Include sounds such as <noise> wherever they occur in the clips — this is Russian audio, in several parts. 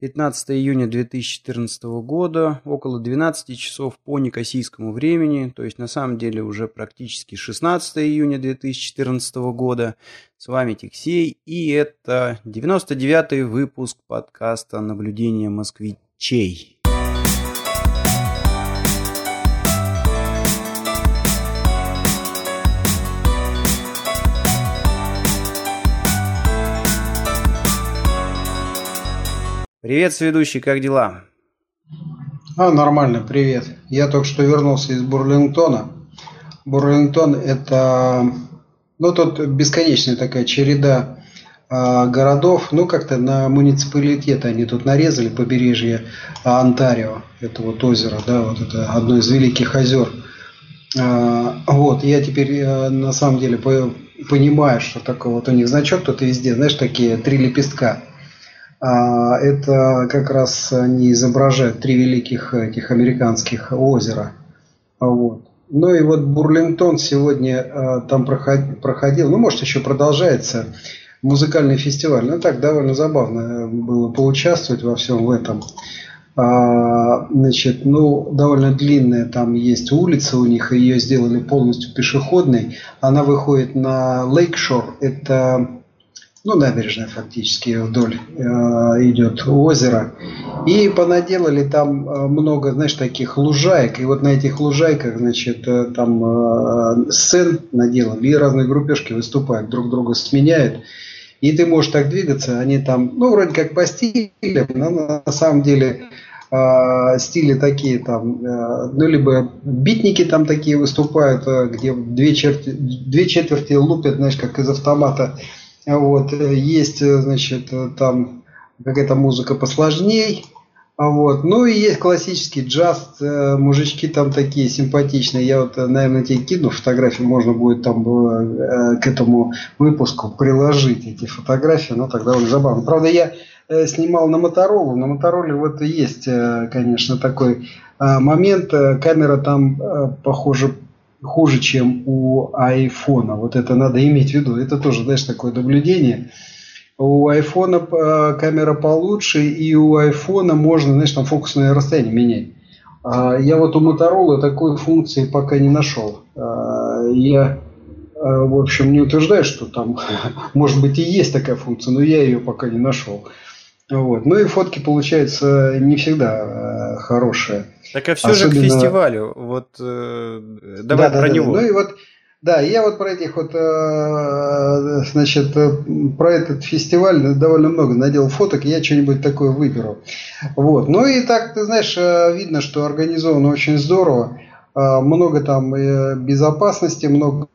15 июня 2014 года, около 12 часов по некосийскому времени, то есть на самом деле уже практически 16 июня 2014 года. С вами Тиксей, и это 99-й выпуск подкаста «Наблюдение москвичей». Привет, сведущий, как дела? А, нормально, привет. Я только что вернулся из Бурлингтона. Бурлингтон это, ну, тут бесконечная такая череда э, городов. Ну, как-то на муниципалитет они тут нарезали побережье Онтарио. Это вот озеро, да, вот это одно из великих озер. Э, вот, я теперь э, на самом деле понимаю, что такое вот у них значок тут везде, знаешь, такие три лепестка – а, это как раз они изображают три великих этих американских озера. Вот. Ну и вот Бурлингтон сегодня а, там проходил, ну может еще продолжается музыкальный фестиваль. Ну так довольно забавно было поучаствовать во всем в этом. А, значит, ну, довольно длинная там есть улица у них, ее сделали полностью пешеходной. Она выходит на Лейкшор, это ну, набережная фактически вдоль э, идет озеро. И понаделали там э, много, знаешь, таких лужаек. И вот на этих лужайках, значит, э, там э, сцен наделали. И разные группешки выступают, друг друга сменяют. И ты можешь так двигаться. Они там, ну, вроде как по стилям, но на самом деле э, стили такие там, э, ну, либо битники там такие выступают, э, где две, черти, две четверти лупят, знаешь, как из автомата вот, э, есть, э, значит, э, там какая-то музыка посложней. Вот. Ну и есть классический джаз, мужички там такие симпатичные. Я вот, наверное, тебе кину фотографии, можно будет там к этому выпуску приложить эти фотографии, но тогда уже забавно. Правда, я снимал на Моторолу, на Мотороле вот есть, конечно, такой момент, камера там, похоже, хуже, чем у айфона. Вот это надо иметь в виду. Это тоже, знаешь, такое наблюдение. У айфона э, камера получше, и у айфона можно, знаешь, там фокусное расстояние менять. А я вот у Motorola такой функции пока не нашел. А, я, э, в общем, не утверждаю, что там, <laughs> может быть, и есть такая функция, но я ее пока не нашел. Вот. Ну и фотки получаются не всегда э, хорошие. Так а все Особенно... же к фестивалю. Вот э, давай да, про да, него. Да. Ну и вот, да, я вот про этих вот, э, значит, э, про этот фестиваль довольно много надел фоток, и я что-нибудь такое выберу. Вот. Ну и так, ты знаешь, э, видно, что организовано очень здорово. Много там безопасности, много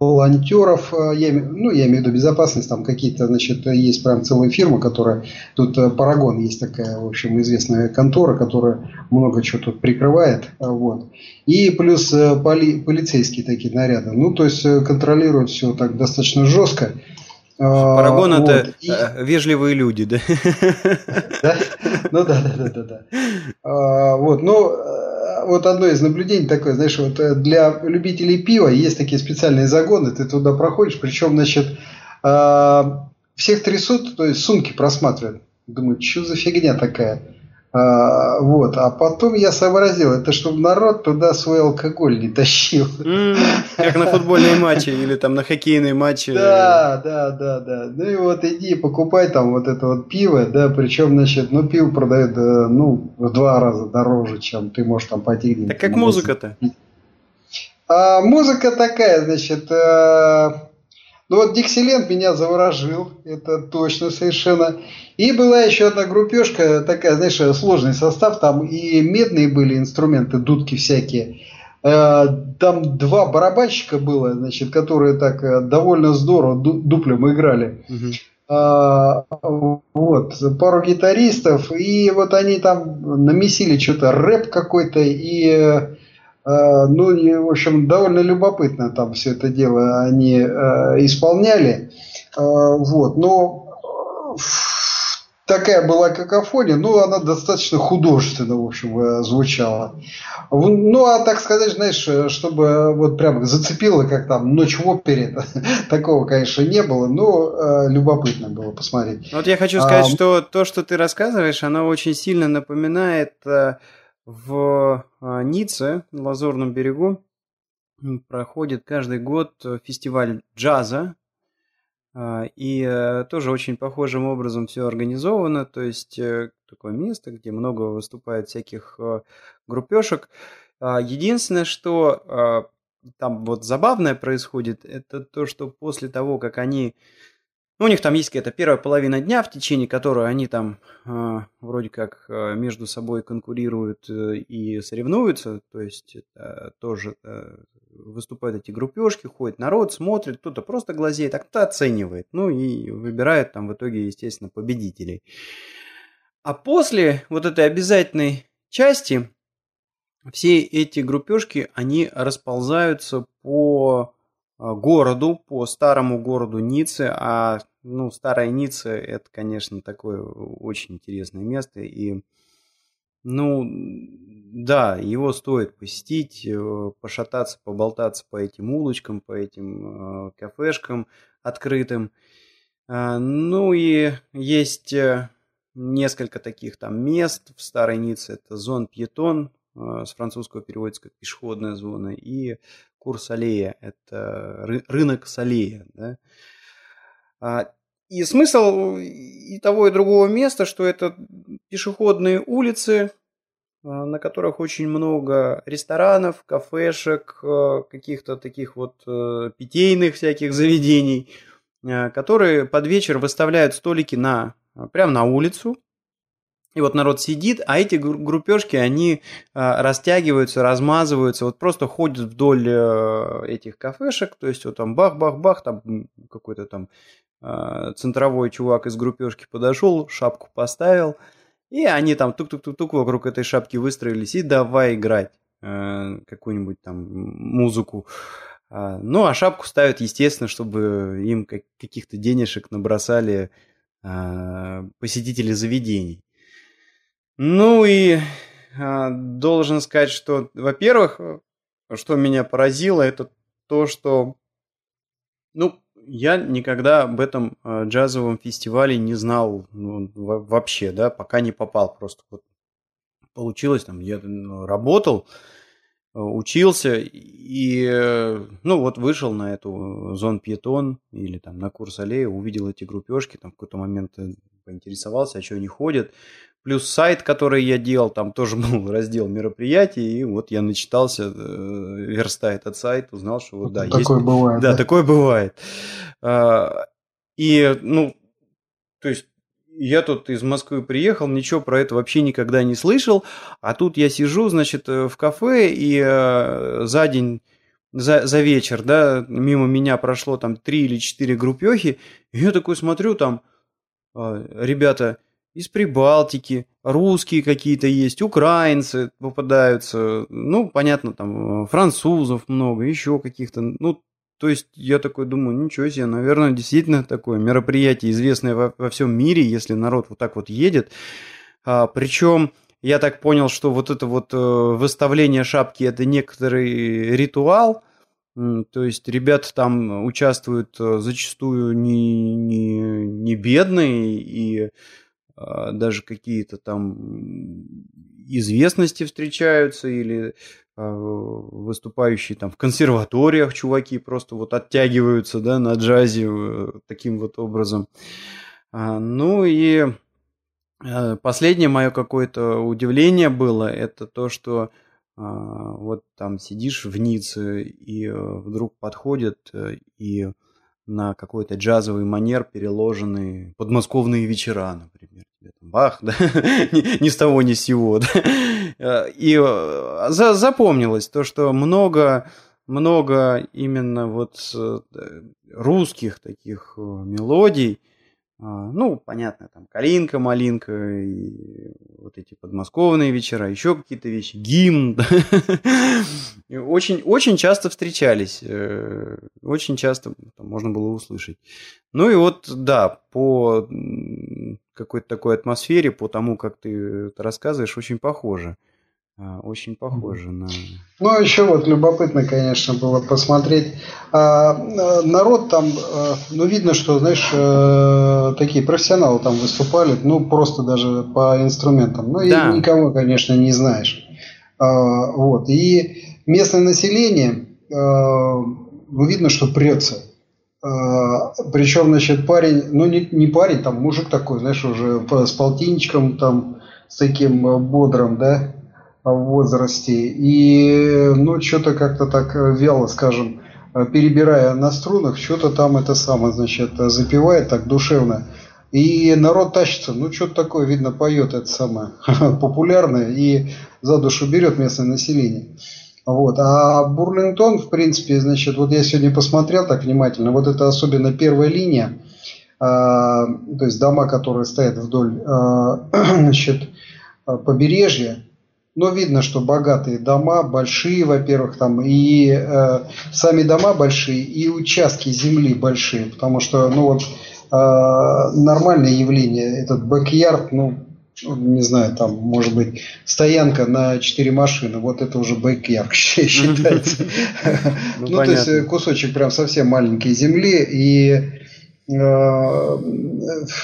волонтеров, э, я, ну, я имею в виду безопасность, там какие-то, значит, есть прям целая фирма, которая, тут э, Парагон есть такая, в общем, известная контора, которая много чего тут прикрывает, э, вот. И плюс поли, полицейские такие наряды, ну, то есть контролируют все так достаточно жестко. Парагон вот. это и... вежливые люди, да? Да? Ну да, да, да, да, да. Вот, ну, вот одно из наблюдений такое, знаешь, вот э, для любителей пива есть такие специальные загоны, ты туда проходишь, причем, значит, а, всех трясут, то есть сумки просматривают. Думаю, что за фигня такая? А, вот, а потом я сообразил, это чтобы народ туда свой алкоголь не тащил. Mm, как на футбольные матчи или там на хоккейные матчи. Да, да, да, да. Ну и вот иди покупай там вот это вот пиво, да, причем, значит, ну пиво продают, ну, в два раза дороже, чем ты можешь там пойти. Так как музыка-то? А, музыка такая, значит, а, ну вот Диксиленд меня заворожил, это точно совершенно. И была еще одна группешка, такая, знаешь, сложный состав, там и медные были инструменты, дудки всякие. Э, там два барабанщика было, значит, которые так э, довольно здорово дуплем играли. Угу. вот, пару гитаристов, и вот они там намесили что-то, рэп какой-то, и э, ну, в общем, довольно любопытно там все это дело они э, исполняли. Э, вот, но такая была какофония, но она достаточно художественно, в общем, звучала. Ну, а так сказать, знаешь, чтобы вот прям зацепило, как там «Ночь в опере», <laughs> такого, конечно, не было, но э, любопытно было посмотреть. Вот я хочу сказать, а, что то, что ты рассказываешь, оно очень сильно напоминает в э, Ницце, на Лазурном берегу, проходит каждый год фестиваль джаза, а, и э, тоже очень похожим образом все организовано, то есть э, такое место, где много выступает всяких э, группешек. А, единственное, что а, там вот забавное происходит, это то, что после того, как они у них там есть какая-то первая половина дня, в течение которой они там э, вроде как э, между собой конкурируют э, и соревнуются, то есть э, тоже э, выступают эти группежки, ходит народ, смотрит, кто-то просто глазеет, а кто-то оценивает, ну и выбирает там в итоге, естественно, победителей. А после вот этой обязательной части все эти группежки, они расползаются по городу, по старому городу Ницце, а ну, старая Ницце это, конечно, такое очень интересное место, и ну, да, его стоит посетить, э, пошататься, поболтаться по этим улочкам, по этим э, кафешкам открытым. Ну и есть э, несколько таких там мест в Старой Ницце. Это зон Пьетон, с французского переводится как пешеходная зона, и курс аллея, это рынок Салея. Да? А, и смысл и того, и другого места, что это пешеходные улицы, а, на которых очень много ресторанов, кафешек, а, каких-то таких вот э, питейных всяких заведений, которые под вечер выставляют столики на, прямо на улицу, и вот народ сидит, а эти группежки, они а, растягиваются, размазываются, вот просто ходят вдоль э, этих кафешек, то есть вот там бах-бах-бах, там какой-то там а, центровой чувак из группежки подошел, шапку поставил, и они там тук-тук-тук-тук вокруг этой шапки выстроились, и давай играть э, какую-нибудь там музыку. А, ну, а шапку ставят, естественно, чтобы им каких-то денежек набросали посетители заведений. Ну и а, должен сказать, что, во-первых, что меня поразило, это то, что, ну, я никогда об этом а, джазовом фестивале не знал ну, вообще, да, пока не попал. Просто вот получилось, там, я ну, работал, учился и, ну, вот вышел на эту зон Пьетон или там на курс аллея, увидел эти группежки, там в какой-то момент э, поинтересовался, а что они ходят. Плюс сайт, который я делал, там тоже <laughs> был раздел мероприятий, и вот я начитался, э, верста этот сайт, узнал, что вот да, такое есть... бывает. Да, да, такое бывает. А, и, ну, то есть я тут из Москвы приехал, ничего про это вообще никогда не слышал, а тут я сижу, значит, э, в кафе, и э, за день за, за вечер, да, мимо меня прошло там три или четыре группехи, и я такой смотрю, там, э, ребята из Прибалтики, русские какие-то есть, украинцы попадаются, ну, понятно, там, французов много, еще каких-то, ну, то есть я такой думаю, ничего себе, наверное, действительно такое мероприятие, известное во, во всем мире, если народ вот так вот едет. А, причем я так понял, что вот это вот э, выставление шапки это некоторый ритуал, то есть ребята там участвуют э, зачастую не, не, не бедные и даже какие-то там известности встречаются или а, выступающие там в консерваториях чуваки просто вот оттягиваются, да, на джазе э, таким вот образом. А, ну и э, последнее мое какое-то удивление было, это то, что вот там сидишь в Ницце и э, вдруг подходят и на какой-то джазовый манер переложены подмосковные вечера, например. Бах, <laughs> да, ни, ни с того, ни с сего. Да? Э, и э, за, запомнилось то, что много, много именно вот э, русских таких мелодий, ну, понятно, там Калинка, Малинка, и вот эти подмосковные вечера, еще какие-то вещи, гимн. <laughs> Очень, очень часто встречались, э, очень часто можно было услышать. Ну и вот, да, по какой-то такой атмосфере, по тому, как ты это рассказываешь, очень похоже. А, очень похоже на... Ну, еще вот любопытно, конечно, было посмотреть. А, а, народ там, а, ну, видно, что, знаешь, а, такие профессионалы там выступали, ну, просто даже по инструментам. Ну, да. и никого, конечно, не знаешь. А, вот. И местное население, а, ну, видно, что прется. А, причем, значит, парень, ну, не, не парень, там мужик такой, знаешь, уже с полтинничком, там, с таким бодрым, да, в возрасте. И, ну, что-то как-то так вяло, скажем, перебирая на струнах, что-то там это самое, значит, запевает так душевно. И народ тащится, ну, что-то такое, видно, поет это самое <laughs> популярное и за душу берет местное население. Вот. А Бурлингтон, в принципе, значит, вот я сегодня посмотрел так внимательно, вот это особенно первая линия, э, то есть дома, которые стоят вдоль э, <clears throat> значит, побережья, но видно, что богатые дома, большие, во-первых, там и э, сами дома большие, и участки земли большие, потому что, ну вот, э, нормальное явление, этот бэк-ярд, ну, не знаю, там, может быть, стоянка на 4 машины, вот это уже бэк-ярд <laughs> считается. <laughs> Ну, то есть кусочек прям совсем маленькой земли, и э,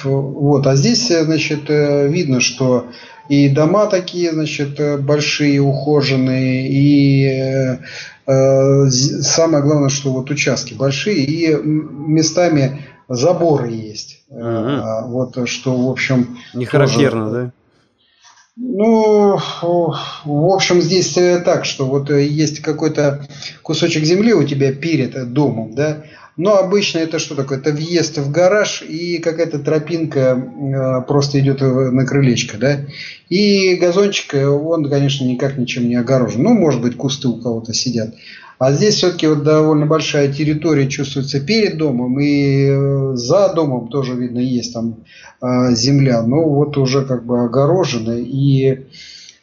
вот, а здесь, значит, э, видно, что и дома такие, значит, э, большие, ухоженные, и э, э, самое главное, что вот участки большие, и местами заборы есть. Ага. Вот что, в общем... Не характерно, тоже, да? Ну, в общем, здесь так, что вот есть какой-то кусочек земли у тебя перед домом, да, но обычно это что такое? Это въезд в гараж и какая-то тропинка э, просто идет на крылечко, да? И газончик, э, он, конечно, никак ничем не огорожен. Ну, может быть, кусты у кого-то сидят. А здесь все-таки вот довольно большая территория чувствуется перед домом и э, за домом тоже видно есть там земля, но вот уже как бы огорожена и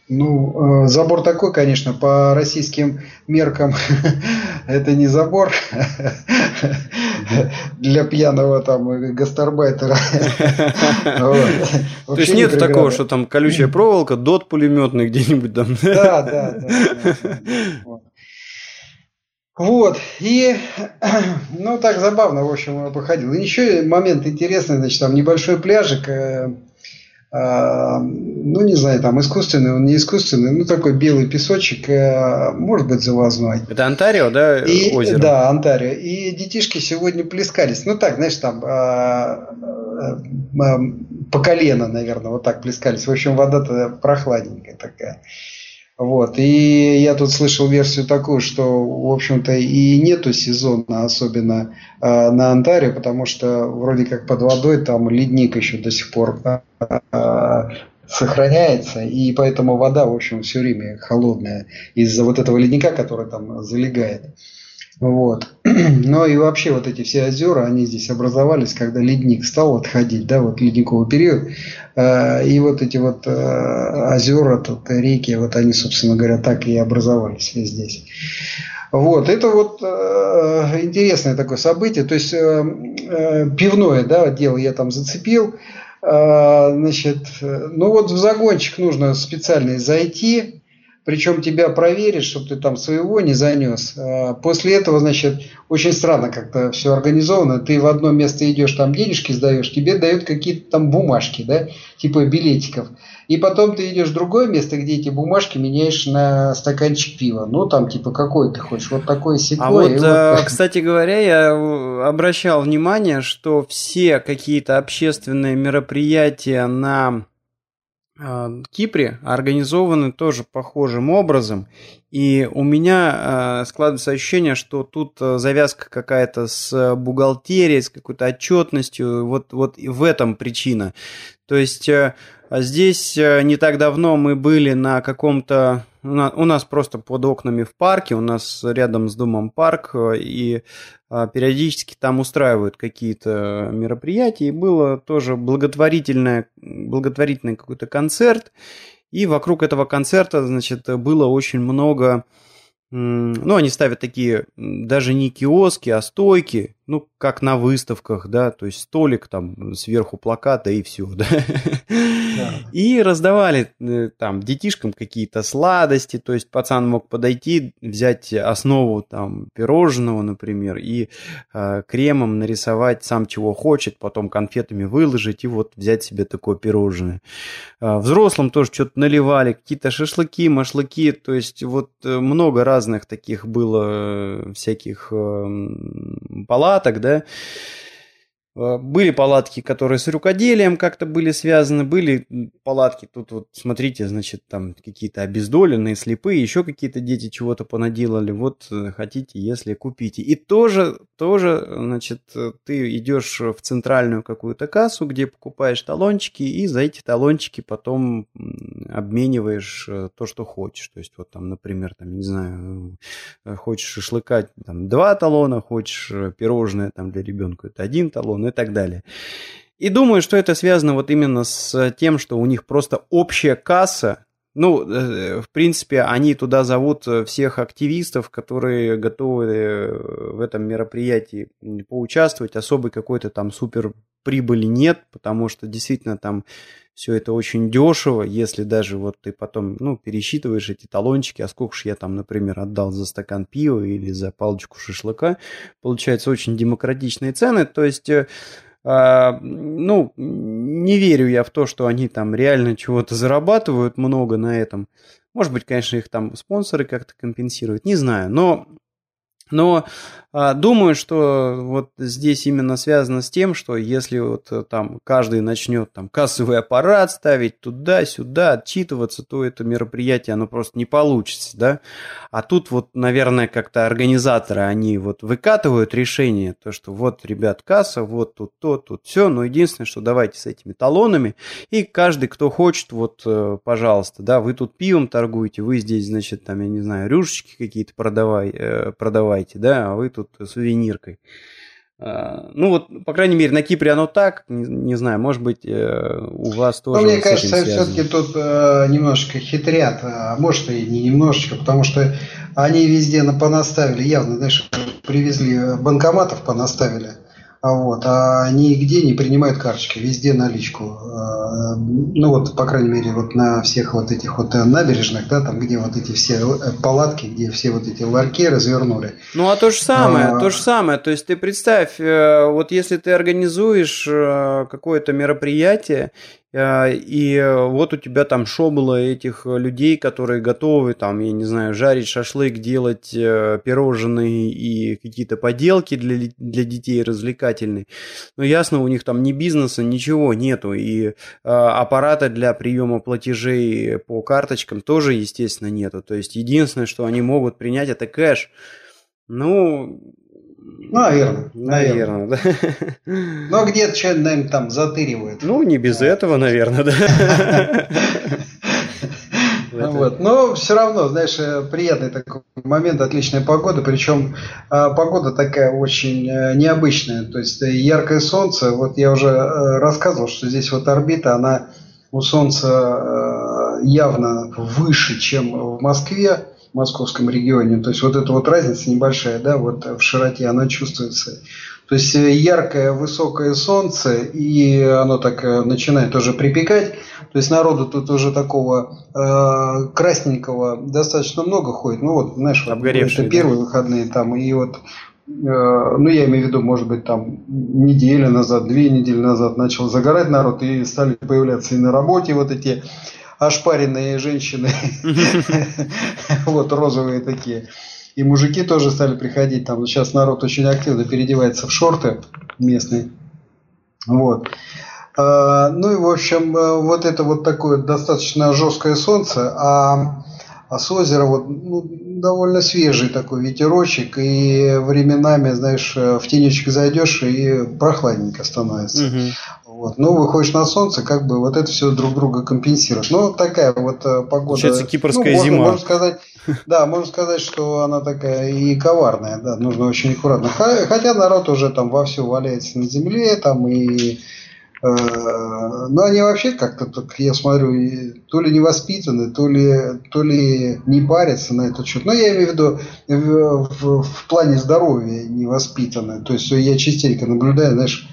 ну, э, забор такой, конечно, по российским меркам <laughs> это не забор <laughs> для пьяного там гастарбайтера. <laughs> То есть нет такого, что там колючая проволока, дот пулеметный где-нибудь там. Да, да, да. Вот, и, <clears throat> ну, так забавно, в общем, походил. И еще момент интересный, значит, там небольшой пляжик, э, ну, не знаю, там искусственный, он не искусственный, ну, такой белый песочек, э, может быть, завозной. Это Онтарио, да, и, озеро? Да, Онтарио. И детишки сегодня плескались. Ну, так, знаешь, там а, а, по колено, наверное, вот так плескались. В общем, вода-то прохладненькая такая. Вот. И я тут слышал версию такую, что, в общем-то, и нету сезона, особенно э, на Онтарио, потому что вроде как под водой там ледник еще до сих пор э, сохраняется, и поэтому вода, в общем, все время холодная из-за вот этого ледника, который там залегает. Вот. <clears throat> Но и вообще вот эти все озера, они здесь образовались, когда ледник стал отходить, да, вот ледниковый период. Э, и вот эти вот э, озера, тут реки, вот они, собственно говоря, так и образовались здесь. Вот, это вот э, интересное такое событие. То есть пивное, да, дело я там зацепил. Значит, ну вот в загончик нужно специально зайти, причем тебя проверят, чтобы ты там своего не занес. А после этого, значит, очень странно как-то все организовано. Ты в одно место идешь, там денежки сдаешь, тебе дают какие-то там бумажки, да, типа билетиков. И потом ты идешь в другое место, где эти бумажки меняешь на стаканчик пива. Ну, там, типа, какой ты хочешь, вот такой секой. А вот, вот, кстати говоря, я обращал внимание, что все какие-то общественные мероприятия на а, Кипре организованы тоже похожим образом. И у меня э, складывается ощущение, что тут э, завязка какая-то с бухгалтерией, с какой-то отчетностью. Вот, вот в этом причина. То есть э, здесь э, не так давно мы были на каком-то У нас просто под окнами в парке, у нас рядом с домом парк, и а, периодически там устраивают какие-то мероприятия, и было тоже благотворительное, благотворительный какой-то концерт, и вокруг этого концерта, значит, было очень много ну, они ставят такие даже не киоски, а стойки, ну, как на выставках, да, то есть столик там сверху плаката и все, <laughs> да. да. И раздавали э, там детишкам какие-то сладости, то есть пацан мог подойти, взять основу там пирожного, например, и э, кремом нарисовать сам чего хочет, потом конфетами выложить и вот взять себе такое пирожное. Э, взрослым тоже что-то наливали, какие-то шашлыки, машлыки, то есть вот э, много разных таких было э, всяких э, палат, палаток, да, были палатки, которые с рукоделием как-то были связаны, были палатки, тут вот смотрите, значит, там какие-то обездоленные, слепые, еще какие-то дети чего-то понаделали, вот э, хотите, если купите. И тоже, тоже, значит, ты идешь в центральную какую-то кассу, где покупаешь талончики, и за эти талончики потом обмениваешь э, то, что хочешь. То есть вот там, например, там, не знаю, хочешь шашлыка, там, два талона, хочешь пирожное там для ребенка, это один талон, и так далее. И думаю, что это связано вот именно с тем, что у них просто общая касса. Ну, э, в принципе, они туда зовут всех активистов, которые готовы э, в этом мероприятии поучаствовать. Особой какой-то там супер прибыли нет, потому что действительно там все это очень дешево, если даже вот ты потом, ну, пересчитываешь эти талончики, а сколько же я там, например, отдал за стакан пива или за палочку шашлыка, получается очень демократичные цены, то есть э, а, ну, не верю я в то, что они там реально чего-то зарабатывают много на этом. Может быть, конечно, их там спонсоры как-то компенсируют, не знаю. Но но а, думаю, что вот здесь именно связано с тем, что если вот э, там каждый начнет там кассовый аппарат ставить туда-сюда, отчитываться, то это мероприятие, оно просто не получится, да. А тут вот, наверное, как-то организаторы, они вот выкатывают решение, то, что вот, ребят, касса, вот тут то, тут все, но единственное, что давайте с этими талонами, и каждый, кто хочет, вот, э, пожалуйста, да, вы тут пивом торгуете, вы здесь, значит, там, я не знаю, рюшечки какие-то продавай, э, продавайте, да, а вы тут сувениркой. А, ну вот, по крайней мере, на Кипре оно так, не, не знаю, может быть, э, у вас тоже. Ну, мне кажется, все-таки тут э, немножечко хитрят, а может и не немножечко, потому что они везде понаставили, явно, знаешь, привезли банкоматов, понаставили. А вот, а нигде не принимают карточки, везде наличку. А, ну вот, по крайней мере, вот на всех вот этих вот набережных, да, там, где вот эти все э, палатки, где все вот эти ларьки развернули. Ну, а то же самое, а... то же самое. То есть ты представь, э, вот если ты организуешь э, какое-то мероприятие, Э, и вот у тебя там шобло этих людей, которые готовы, там, я не знаю, жарить шашлык, делать э, пирожные и какие-то поделки для, для детей развлекательные. Но ясно, у них там ни бизнеса, ничего нету. И э, аппарата для приема платежей по карточкам тоже, естественно, нету. То есть единственное, что они могут принять, это кэш. Ну, Наверное. Наверное, да. Но где-то что-нибудь, наверное, там затыривают. Ну, не без этого, наверное, да. <laughs> Вот. Но все равно, знаешь, э, приятный такой момент, отличная погода, причем э, погода такая очень э, необычная, то есть яркое солнце, вот я уже рассказывал, что здесь вот орбита, она у Солнца явно выше, чем в Москве, московском регионе. То есть вот эта вот разница небольшая, да, вот в широте она чувствуется. То есть э, яркое высокое солнце, и оно так э, начинает уже припекать. То есть народу тут уже такого э, красненького достаточно много ходит. Ну вот, знаешь, вот, это первые да? выходные там, и вот э, ну, я имею в виду, может быть, там неделю назад, две недели назад начал загорать народ, и стали появляться и на работе вот эти ошпаренные женщины, <laughs> вот розовые такие. И мужики тоже стали приходить, там сейчас народ очень активно переодевается в шорты местные. Вот. А, ну и, в общем, э, вот это вот такое достаточно жесткое солнце, а, а с озера вот ну, довольно свежий такой ветерочек, и временами, знаешь, э, в тенечек зайдешь, и прохладненько становится. Угу. Вот. Ну, выходишь на солнце, как бы вот это все друг друга компенсирует. Ну, такая вот э, погода. Получается, кипрская ну, можно, зима. Можно сказать, да, можно сказать, что она такая и коварная, да, нужно очень аккуратно. Хотя народ уже там вовсю валяется на земле, там и Э, ну, они вообще как-то, так я смотрю, то ли не воспитаны, то ли, то ли не парятся на этот счет. Но я имею в виду в, в, в плане здоровья не воспитаны. То есть я частенько наблюдаю, знаешь,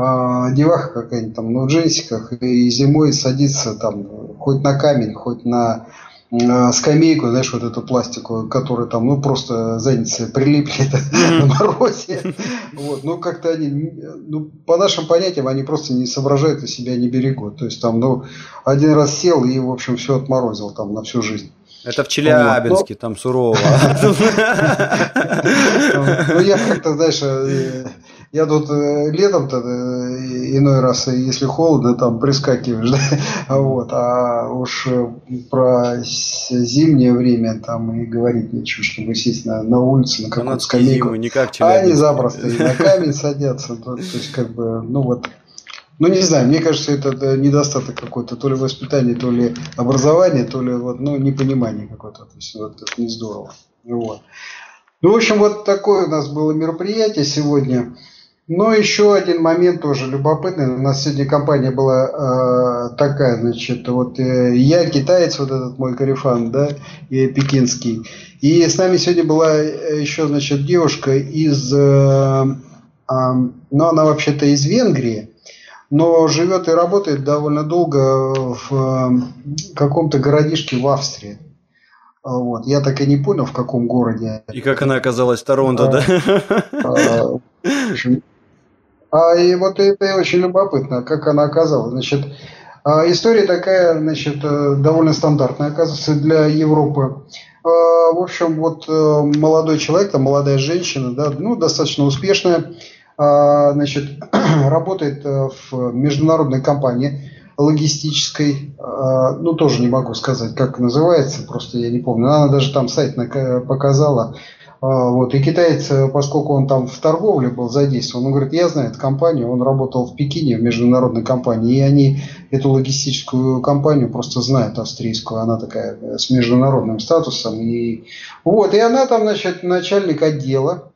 а, деваха какая-нибудь там, ну, в джинсиках, и зимой садится там хоть на камень, хоть на скамейку, знаешь, вот эту пластиковую, которая там, ну, просто задницы прилипли <laughs> на морозе. <laughs> Вот, ну, как-то они, ну, по нашим понятиям, они просто не соображают и себя не берегут. То есть там, ну, один раз сел и, в общем, все отморозил там на всю жизнь. Это в Челябинске, там сурово. <laughs> Ну, я как-то, знаешь, э, я тут э, летом-то э, иной раз, если холодно, там прискакиваешь, <laughs> да? вот, а уж э, про зимнее время там и говорить нечего, чтобы сесть на, на улице, на какую-то скамейку. Не как а они запросто и на камень садятся, то, то есть как бы, ну вот, ну не знаю, мне кажется, это недостаток какой-то, то ли воспитания, то ли образования, то ли вот, ну, непонимание какое-то, то есть вот, это не здорово. Вот. Ну, в общем, вот такое у нас было мероприятие сегодня. Но еще один момент тоже любопытный. У нас сегодня компания была э, такая, значит, вот э, я китаец, вот этот мой карифан, да, и пекинский. И с нами сегодня была э, еще, значит, девушка из, э, э, ну, она вообще-то из Венгрии, но живет и работает довольно долго в э, каком-то городишке в Австрии. Вот. Я так и не понял, в каком городе. И как она оказалась в Торонто, а, да? А, а и вот это очень любопытно, как она оказалась. Значит, а, история такая, значит, э, довольно стандартная, оказывается, для Европы. А, в общем, вот э, молодой человек, там молодая женщина, да, ну, достаточно успешная, а, значит, <clears throat> работает э, в международной компании логистической, ну, тоже не могу сказать, как называется, просто я не помню. Она даже там сайт показала, вот. И китаец, э, поскольку он там в торговле был задействован, он говорит, я знаю эту компанию, он работал в Пекине в международной компании, и они эту логистическую компанию просто знают австрийскую, она такая э, с международным статусом. И, вот, и она там, значит, начальник отдела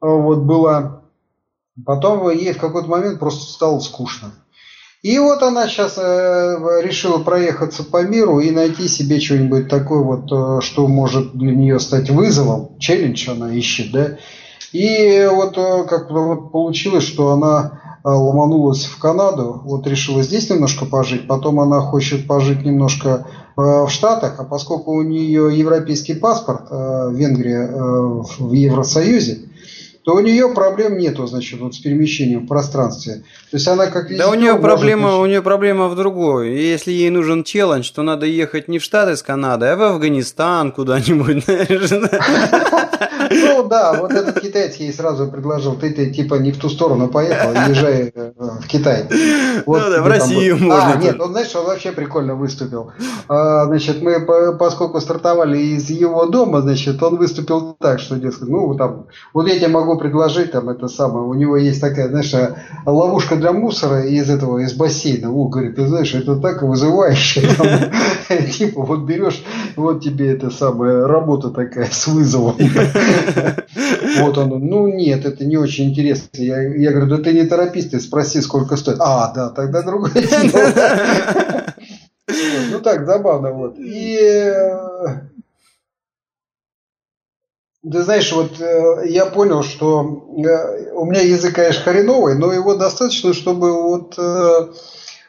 вот, была. Потом ей в какой-то момент просто стало скучно. И вот она сейчас э, решила проехаться по миру и найти себе что-нибудь такое, вот, э, что может для нее стать вызовом. Челлендж она ищет, да. И вот э, как вот получилось, что она ломанулась в Канаду, вот решила здесь немножко пожить, потом она хочет пожить немножко в Штатах, а поскольку у нее европейский паспорт, Венгрия в Евросоюзе, то у нее проблем нету, значит, вот с перемещением в пространстве. То есть она как Да у нее проблема, значит... у нее проблема в другой. Если ей нужен челлендж, то надо ехать не в Штаты с Канадой, а в Афганистан куда-нибудь. <laughs> Ну да, вот этот китаец ей сразу предложил, ты, ты типа не в ту сторону поехал, езжай э, в Китай. Вот ну да, в Россию там... можно. А, нет, он, знаешь, он вообще прикольно выступил. А, значит, мы, поскольку стартовали из его дома, значит, он выступил так, что, дескать, ну, там, вот я тебе могу предложить, там, это самое, у него есть такая, знаешь, ловушка для мусора из этого, из бассейна. О, говорит, ты знаешь, это так вызывающе. <laughs> <laughs> Типа, вот берешь, вот тебе это самая работа такая с вызовом. <laughs> Вот он, ну нет, это не очень интересно. Я, я говорю, да ты не торопись, ты спроси, сколько стоит. А, да, тогда другое дело. Ну так, забавно вот. И э, ты знаешь, вот э, я понял, что э, у меня язык, конечно, хреновый, но его достаточно, чтобы вот э,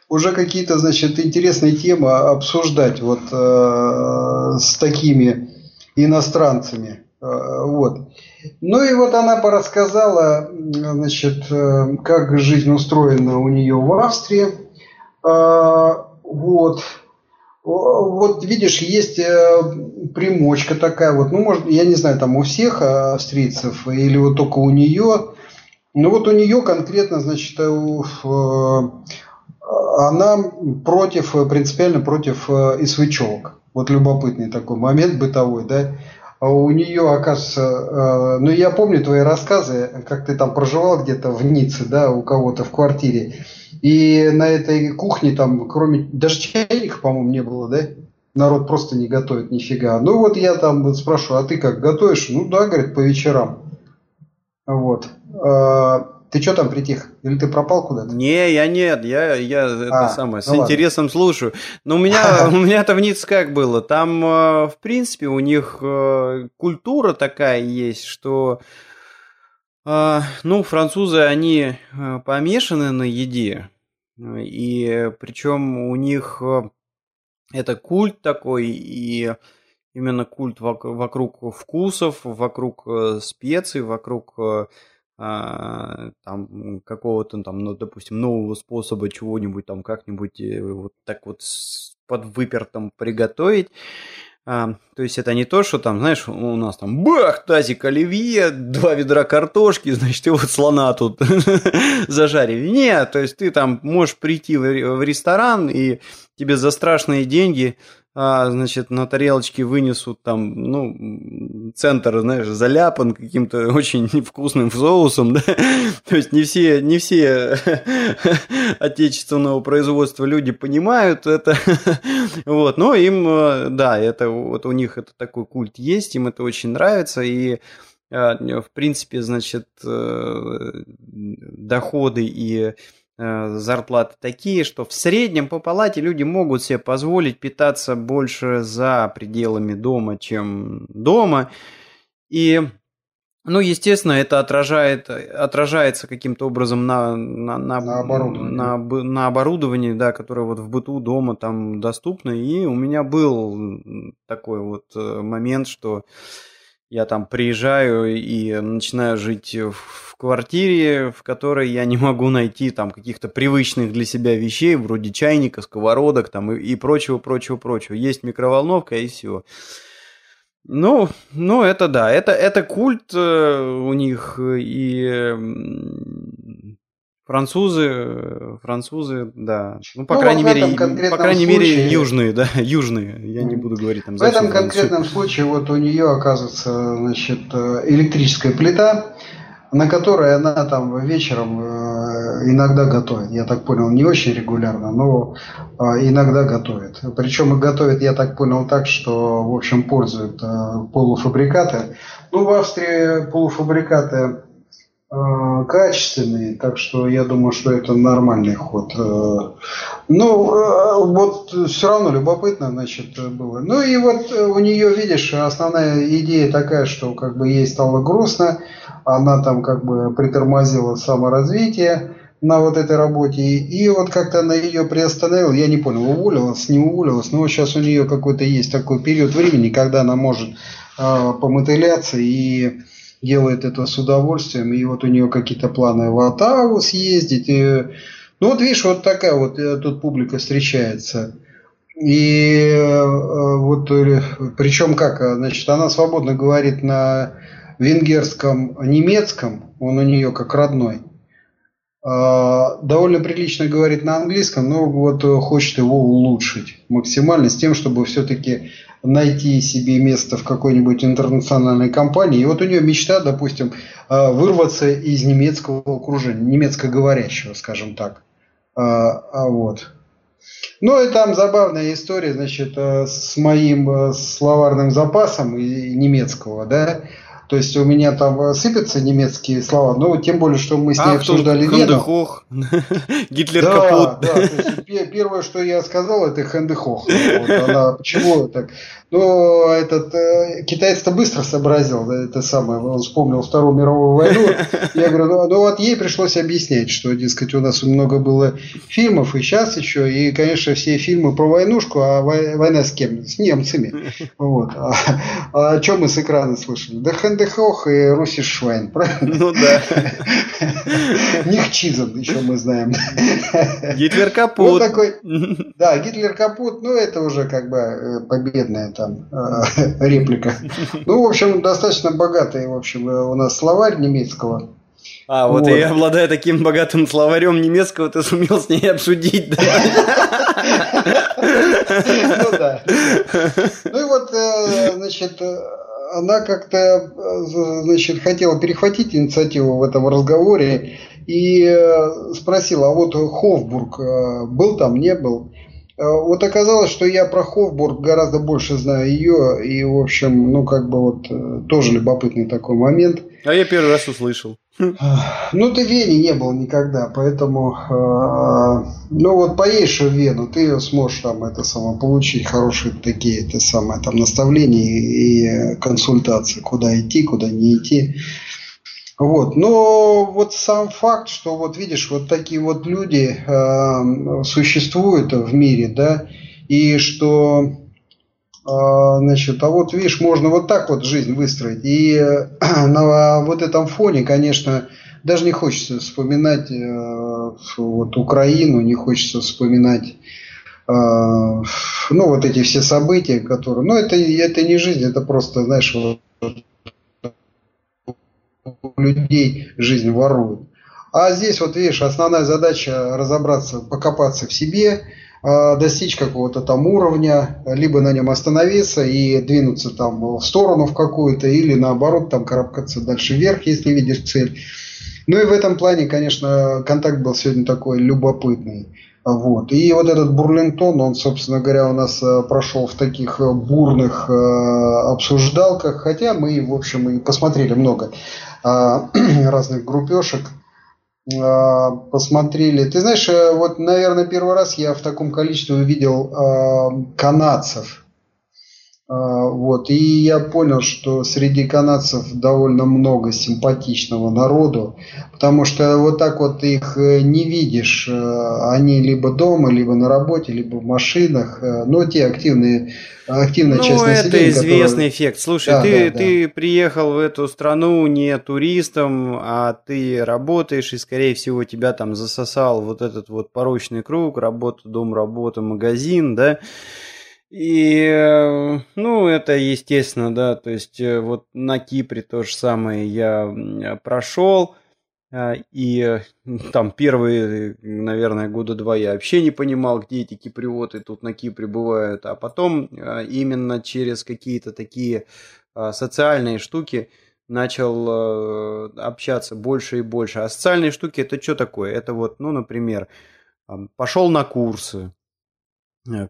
уже какие-то, значит, интересные темы обсуждать вот э, с такими иностранцами. Э, вот. Ну и вот она порассказала, значит, э, как жизнь устроена у нее в Австрии. Э, вот. Вот видишь, есть примочка такая вот, ну, может, я не знаю, там у всех австрийцев или вот только у нее. Ну вот у нее конкретно, значит, она против, принципиально против исвычевок. Вот любопытный такой момент бытовой, да. А у нее, оказывается, э, ну я помню твои рассказы, как ты там проживал где-то в Ницце, да, у кого-то в квартире. И на этой кухне там, кроме, даже чайника, по-моему, не было, да? Народ просто не готовит нифига. Ну вот я там спрашиваю, а ты как, готовишь? Ну да, говорит, по вечерам. Вот. А, ты что там притих? Или ты пропал куда-то? Не, я нет, я, я это а, самое, ну с интересом ладно. слушаю. Но у меня, <laughs> у меня-то в Ницце как было? Там, э, в принципе, у них э, культура такая есть, что, э, ну, французы, они помешаны на еде. И причем у них это культ такой, и именно культ вокруг вкусов, вокруг специй, вокруг там какого-то там, ну, допустим, нового способа чего-нибудь там как-нибудь э, вот так вот под выпертом приготовить. А, то есть это не то, что там, знаешь, у нас там бах, тазик оливье, два ведра картошки, <laughs> значит, и вот слона тут <laughs> зажарили. Нет, то есть ты там можешь прийти в ресторан, и тебе за страшные деньги а, значит, на тарелочке вынесут там, ну, центр, знаешь, заляпан каким-то <laughs> очень вкусным соусом, да, <laughs> то есть не все, не все <laughs> отечественного производства люди понимают это, вот, но им, э, да, это вот у них это такой культ есть, им это очень нравится, и э, в принципе, значит, э, доходы и зарплаты такие, что в среднем по палате люди могут себе позволить питаться больше за пределами дома, чем дома. И, ну, естественно, это отражает, отражается каким-то образом на, на, на, на, оборудовании. На, на оборудовании, да, которое вот в быту дома там доступно. И у меня был такой вот э, момент, что я там приезжаю и начинаю жить в квартире, в которой я не могу найти там каких-то привычных для себя вещей, вроде чайника, сковородок там и, и прочего, прочего, прочего. Есть микроволновка и все. Ну, ну, это да, это, это культ э, у них, и Французы, французы, да. Ну, по ну, крайней мере, по крайней случае, мере, южные, да, <laughs> южные. Я не буду говорить там. В этом конкретном случае вот у нее оказывается, значит, э, электрическая плита, на которой она там вечером э, иногда готовит. Я так понял, не очень регулярно, но э, иногда готовит. Причем и готовит, я так понял, так, что, в общем, пользует полуфабрикаты. Ну, в Австрии полуфабрикаты Э, качественные, так что я думаю, что это нормальный ход. Э, ну, э, вот все равно любопытно, значит, было. Ну и вот у нее, видишь, основная идея такая, что как бы ей стало грустно, она там как бы притормозила саморазвитие на вот этой работе. И вот как-то она ее приостановила, я не понял, уволилась, не уволилась, но вот сейчас у нее какой-то есть такой период времени, когда она может э, помотыляться и делает это с удовольствием, и вот у нее какие-то планы в Оттаву съездить. И, ну вот видишь, вот такая вот э, тут публика встречается. И э, вот причем как, значит, она свободно говорит на венгерском, немецком, он у нее как родной. А, довольно прилично говорит на английском, но вот хочет его улучшить максимально с тем, чтобы все-таки найти себе место в какой-нибудь интернациональной компании. И вот у нее мечта, допустим, а, вырваться из немецкого окружения, немецкоговорящего, скажем так. А, а вот. Ну и там забавная история, значит, с моим словарным запасом немецкого, да, то есть у меня там э, сыпятся немецкие слова, но тем более, что мы с ней Ах, обсуждали Вену. <laughs> Гитлер да, капут. Да, то есть первое, что я сказал, это Хендехох. Вот она, почему так? Ну, этот э, китаец-то быстро сообразил, да, это самое, он вспомнил Вторую мировую войну. Я говорю, ну, ну вот ей пришлось объяснять, что, дескать, у нас много было фильмов, и сейчас еще, и, конечно, все фильмы про войнушку, а война с кем? С немцами. Вот. А, а о чем мы с экрана слышали? Да Хендехох и Руси Швайн, правильно? Ну да. Нихчизен еще мы знаем. Гитлер капут. Вот такой, да, Гитлер капут, ну это уже как бы э, победная там э, <laughs> реплика. Ну, в общем, достаточно богатый, в общем, у нас словарь немецкого. А, вот, вот. и обладая таким богатым словарем немецкого, ты сумел с ней обсудить, да? Ну да. Ну и вот, э, значит, она как-то, значит, хотела перехватить инициативу в этом разговоре и спросила, а вот Хофбург был там, не был? Вот оказалось, что я про Хофбург гораздо больше знаю ее, и, в общем, ну, как бы вот тоже любопытный такой момент. А я первый раз услышал. Ну, ты в Вене не был никогда, поэтому, э, ну, вот поедешь в Вену, ты сможешь там, это самое, получить хорошие такие, это самое, там, наставления и консультации, куда идти, куда не идти. Вот, но вот сам факт, что вот видишь, вот такие вот люди э, существуют в мире, да, и что а, значит, а вот видишь, можно вот так вот жизнь выстроить. И э, <clears throat> на вот этом фоне, конечно, даже не хочется вспоминать э, вот Украину, не хочется вспоминать э, ну, вот эти все события, которые... Ну, это, это не жизнь, это просто, знаешь, вот, людей жизнь воруют. А здесь, вот видишь, основная задача разобраться, покопаться в себе, а, достичь какого-то там уровня, либо на нем остановиться и двинуться там в сторону в какую-то, или наоборот там карабкаться дальше вверх, если видишь цель. Ну и в этом плане, конечно, контакт был сегодня такой любопытный. Вот. И вот этот Бурлингтон, он, собственно говоря, у нас э, прошел в таких э, бурных э, обсуждалках, хотя мы, в общем, и посмотрели много <clears throat> разных группешек посмотрели. Ты знаешь, вот, наверное, первый раз я в таком количестве увидел канадцев. Э, вот, и я понял, что среди канадцев довольно много симпатичного народу, потому что вот так вот их не видишь. Они либо дома, либо на работе, либо в машинах. Но те активные активная ну, часть населения. это известный которая... эффект. Слушай, да, ты, да, ты да. приехал в эту страну не туристом, а ты работаешь, и, скорее всего, тебя там засосал вот этот вот порочный круг, работа, дом, работа, магазин, да, и, э, ну, это естественно, да, то есть э, вот на Кипре то же самое я прошел, а, и э, там первые, наверное, года два я вообще не понимал, где эти киприоты тут на Кипре бывают. А потом именно через какие-то такие а, социальные штуки начал общаться больше и больше. А социальные штуки это что такое? Это вот, ну, например, пошел на курсы,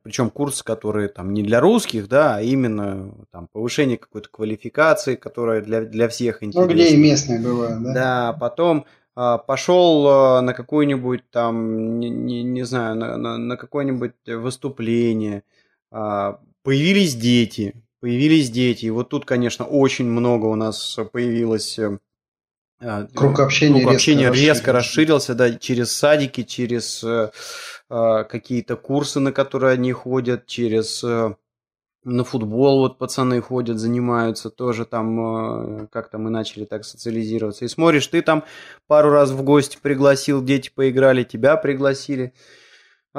Причем курсы, которые там не для русских, да, а именно там повышение какой-то квалификации, которая для, для всех интересна. Ну, где и местные бывают, да. Да, потом а, пошел а, на какое-нибудь там, не, не, не знаю, на, на, на какое-нибудь выступление, а, появились дети, появились дети. И вот тут, конечно, очень много у нас появилось э, Круг общения, круг общения резко, резко расширился, да, через садики, через э, э, какие-то курсы, на которые они ходят, через э, на футбол вот пацаны ходят, занимаются, тоже там э, как-то мы начали так социализироваться. И смотришь, ты там пару раз в гости пригласил, дети поиграли, тебя пригласили.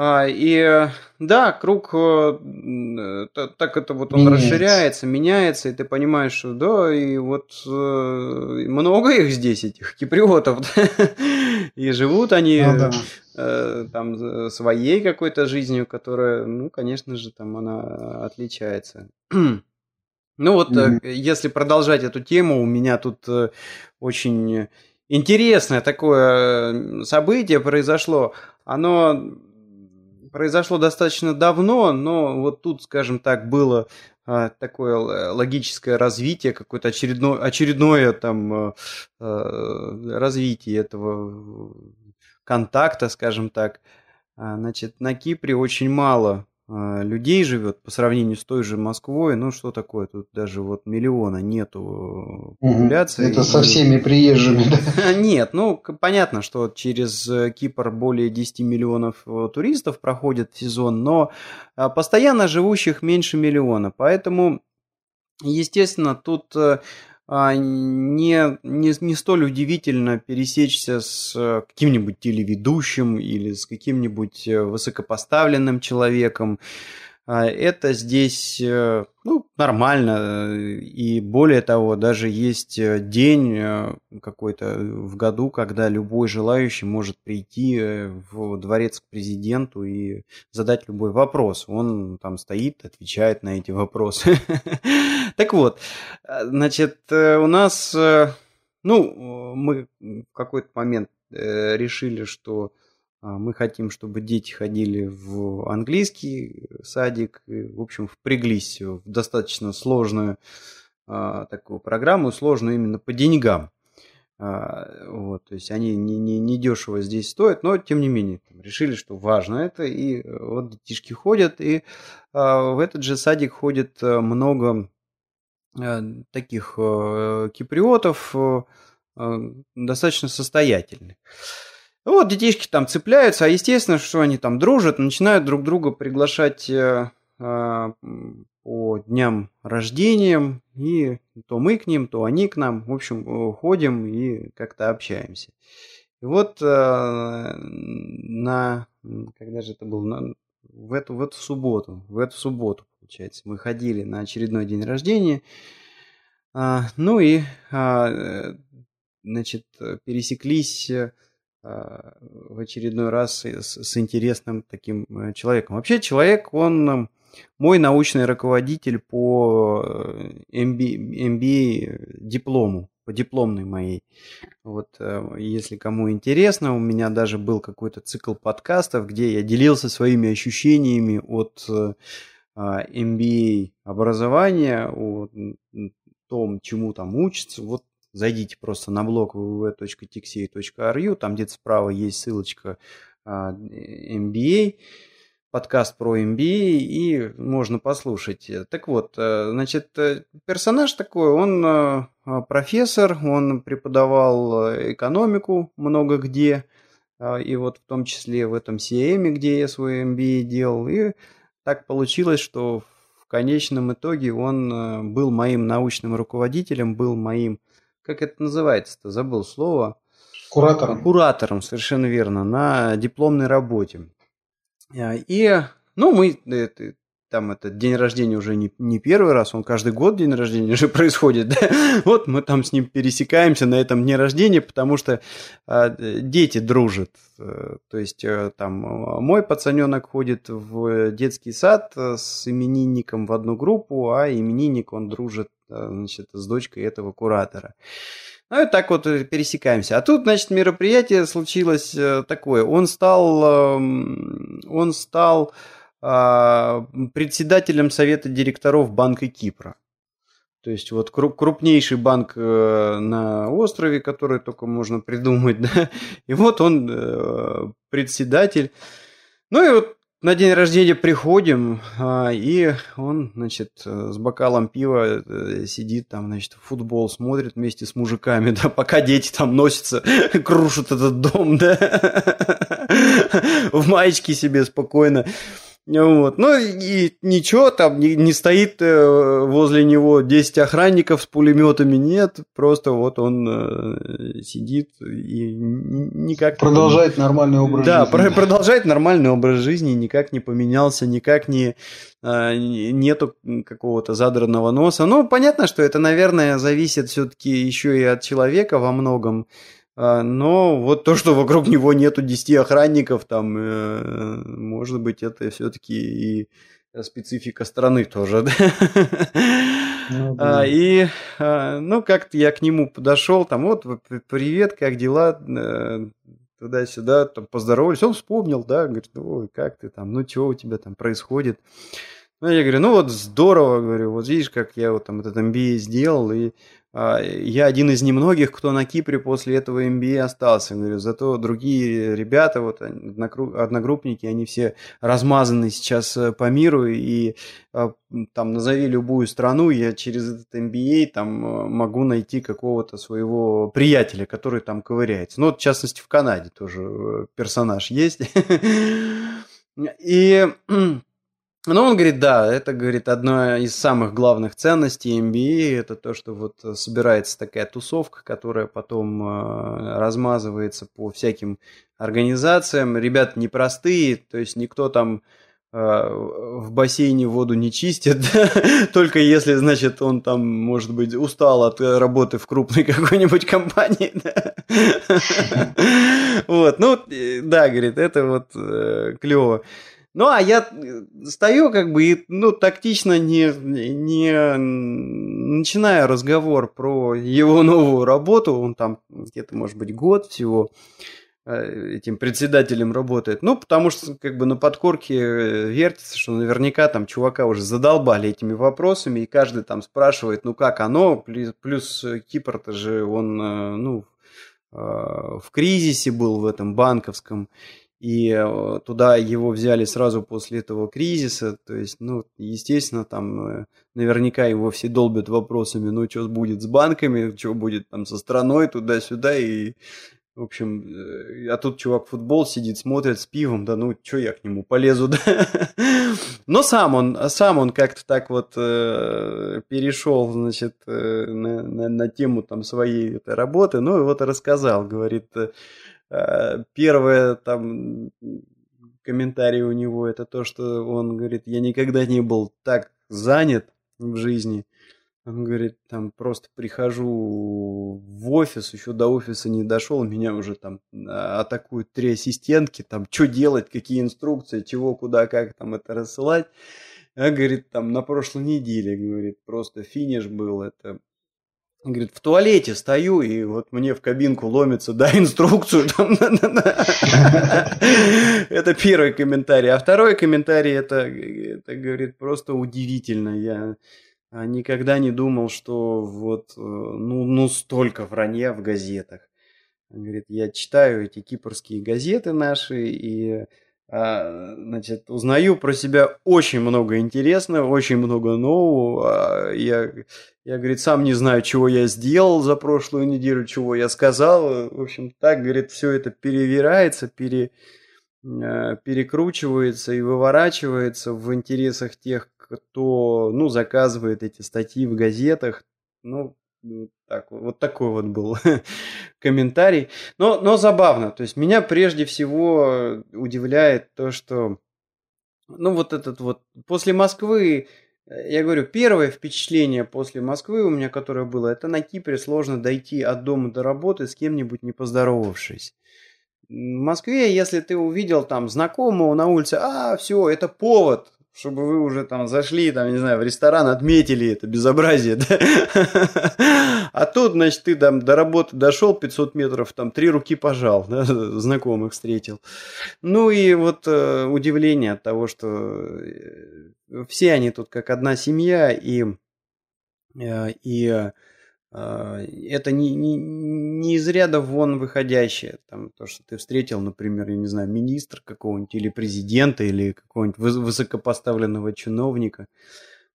А, и да, круг э, так это вот он меняется. расширяется, меняется, и ты понимаешь, что да, и вот э, много их здесь, этих киприотов, <laughs> и живут они ну, да. Э, там своей какой-то жизнью, которая, ну, конечно же, там она отличается. <clears throat> Ну вот, mm-hmm. если продолжать эту тему, у меня тут очень интересное такое событие произошло. Оно произошло достаточно давно, но вот тут, скажем так, было а, такое логическое развитие, какое-то очередное, очередное там а, а, развитие этого контакта, скажем так. А, значит, на Кипре очень мало людей живет по сравнению с той же Москвой, ну что такое, тут даже вот миллиона нету популяции. Это со всеми приезжими, да? <laughs> Нет, ну понятно, что через э, Кипр более 10 миллионов э, туристов проходит сезон, но а, постоянно живущих меньше миллиона, поэтому, естественно, тут э, а, не, не, не столь удивительно пересечься с э, каким-нибудь телеведущим или с каким-нибудь э, высокопоставленным человеком. А, это здесь э, ну, нормально. И более того, даже есть э, день э, какой-то в году, когда любой желающий может прийти в дворец к президенту и задать любой вопрос. Он там стоит, отвечает на эти вопросы. <laughs> Так вот, значит, у нас, ну, мы в какой-то момент решили, что мы хотим, чтобы дети ходили в английский садик. И, в общем, впряглись в достаточно сложную а, такую программу, сложную именно по деньгам. А, вот, то есть они не, не, не дешево здесь стоят, но тем не менее там, решили, что важно это. И э, вот детишки ходят, и а, в этот же садик ходит э, много а, таких а, киприотов, а, достаточно состоятельных. Вот детишки там цепляются, а естественно, что они там дружат, начинают друг друга приглашать э, э, по дням рождения, и то мы к ним, то они к нам, в общем, ходим и как-то общаемся. И вот э, на, когда же это было, на, в, эту, в эту субботу, в эту субботу, получается, мы ходили на очередной день рождения, э, ну и, э, значит, пересеклись а, в очередной раз с, интересным таким э, человеком. Вообще человек, он э, мой научный руководитель по MBA, MBA диплому, по дипломной моей. Вот, э, если кому интересно, у меня даже был какой-то цикл подкастов, где я делился своими ощущениями от MBA образования, о том, чему там учится. Вот Зайдите просто на блог www.tixey.ru, там где-то справа есть ссылочка MBA, а, подкаст про MBA, и можно послушать. Так вот, э, значит, э, персонаж такой, он э, профессор, он преподавал экономику много где, и вот в том числе в этом CM, где я свой MBA делал, и так получилось, что в конечном итоге он был моим научным руководителем, был моим как это называется-то, забыл слово. Куратором. Куратором, совершенно верно, на дипломной работе. А, и, ну, мы, это, там этот день рождения уже не, не первый раз, он каждый год день рождения уже <laughs> происходит. Да? Вот мы там с ним пересекаемся на этом дне рождения, потому что э, дети дружат. Э, то есть э, там мой пацаненок ходит в детский сад с именинником в одну группу, а именинник он дружит значит, с дочкой этого куратора. Ну и так вот пересекаемся. А тут, значит, мероприятие случилось такое. Он стал, эм, он стал а, председателем совета директоров Банка Кипра. То есть вот крупнейший банк э, на острове, который только можно придумать, <laughs> да, и вот он э, председатель. Ну и вот на день рождения приходим, а, и он, значит, с бокалом пива э, сидит там, значит, футбол смотрит вместе с мужиками, <laughs> да, пока дети там носятся, <laughs> крушат этот дом, да, <laughs> в маечке себе спокойно. Вот. Ну и ничего, там не, не стоит э, возле него 10 охранников с пулеметами, нет. Просто вот он э, сидит и никак... Продолжает не... нормальный образ да, жизни. Да, продолжает нормальный образ жизни, никак не поменялся, никак не... Э, нету какого-то задранного носа. Ну, понятно, что это, наверное, зависит все-таки еще и от человека во многом. А, но вот то, что вокруг него нету 10 охранников, там, э, может быть, это все-таки и специфика страны тоже, да? Ну, да. А, и, а, ну, как-то я к нему подошел, там, вот, привет, как дела, э, туда-сюда, там, поздоровались, он вспомнил, да, говорит, ой, как ты там, ну, что у тебя там происходит? Ну, я говорю, ну, вот здорово, говорю, вот видишь, как я вот там этот MBA сделал, и я один из немногих, кто на Кипре после этого MBA остался. Говорю, зато другие ребята, вот одногруппники, они все размазаны сейчас э, по миру, и а, там назови любую страну, я через этот MBA там э, могу найти какого-то своего приятеля, который там ковыряется. Ну, вот, в частности, в Канаде тоже э, персонаж есть. <laughs> И <clears throat> ну, он говорит, да, это, говорит, одна из самых главных ценностей MBA, это то, что вот собирается такая тусовка, которая потом э, размазывается по всяким организациям. Ребята непростые, то есть никто там в бассейне воду не чистят, <laughs> только если, значит, он там, может быть, устал от работы в крупной <laughs> какой-нибудь компании. <laughs> Вот, ну, да, говорит, это вот клево. Ну, а я стою как бы и, ну, тактично не, не начинаю разговор про его новую работу, он там где-то, может быть, год всего, Э, этим председателем работает. Ну, потому что как бы на подкорке э, вертится, что наверняка там чувака уже задолбали этими вопросами, и каждый там спрашивает, ну как оно, плюс, плюс э, Кипр-то же он, ну, в кризисе был в этом банковском, и туда его взяли сразу после этого кризиса, то есть, ну, естественно, там наверняка его все долбят вопросами, ну, что будет с банками, что будет там со страной, туда-сюда, и в общем, э, а тут чувак футбол сидит, смотрит с пивом, да ну, что я к нему полезу, да? <laughs> Но сам он, сам он как-то так вот э, перешел, значит, э, на, на, на тему там своей этой работы, ну и вот рассказал, говорит, э, э, первое там комментарий у него это то, что он говорит, я никогда не был так занят в жизни, он говорит, там просто прихожу в офис, еще до офиса не дошел, меня уже там а, атакуют три ассистентки, там что делать, какие инструкции, чего, куда, как там это рассылать. А, говорит, там на прошлой неделе, говорит, просто финиш был, это Говорит, в туалете стою, и вот мне в кабинку ломится, да, <laughs> инструкцию. <laughs> Это первый комментарий. А второй комментарий, это, это, говорит, просто удивительно. Я а, никогда не думал, что вот, э, ну, ну столько вранья в газетах. Он говорит, я читаю эти кипрские газеты наши и, значит, узнаю про себя очень много интересного, очень много нового. А, я, я, говорит, сам не знаю, чего я сделал за прошлую неделю, чего я сказал. В общем, так, говорит, все это перевирается, пере, перекручивается и выворачивается в интересах тех, кто, ну, заказывает эти статьи в газетах. Ну, так, вот такой вот был <laughs> комментарий. Но, но забавно. То есть меня прежде всего удивляет то, что, ну, вот этот вот, после Москвы, я говорю, первое впечатление после Москвы у меня, которое было, это на Кипре сложно дойти от дома до работы с кем-нибудь не поздоровавшись. В Москве, если ты увидел там знакомого на улице, а, все, это повод, чтобы вы уже там зашли, там, не знаю, в ресторан, отметили это безобразие, <laughs> да? А тут, значит, ты там до работы дошел 500 метров, там, три руки пожал, да, <laughs> знакомых встретил. Ну и вот э, удивление от того, что э, все они тут как одна семья, и, э, и а, это не, не, не из ряда вон выходящее. Там, то, что ты встретил, например, я не знаю, министр какого-нибудь или президента, или какого-нибудь высокопоставленного чиновника.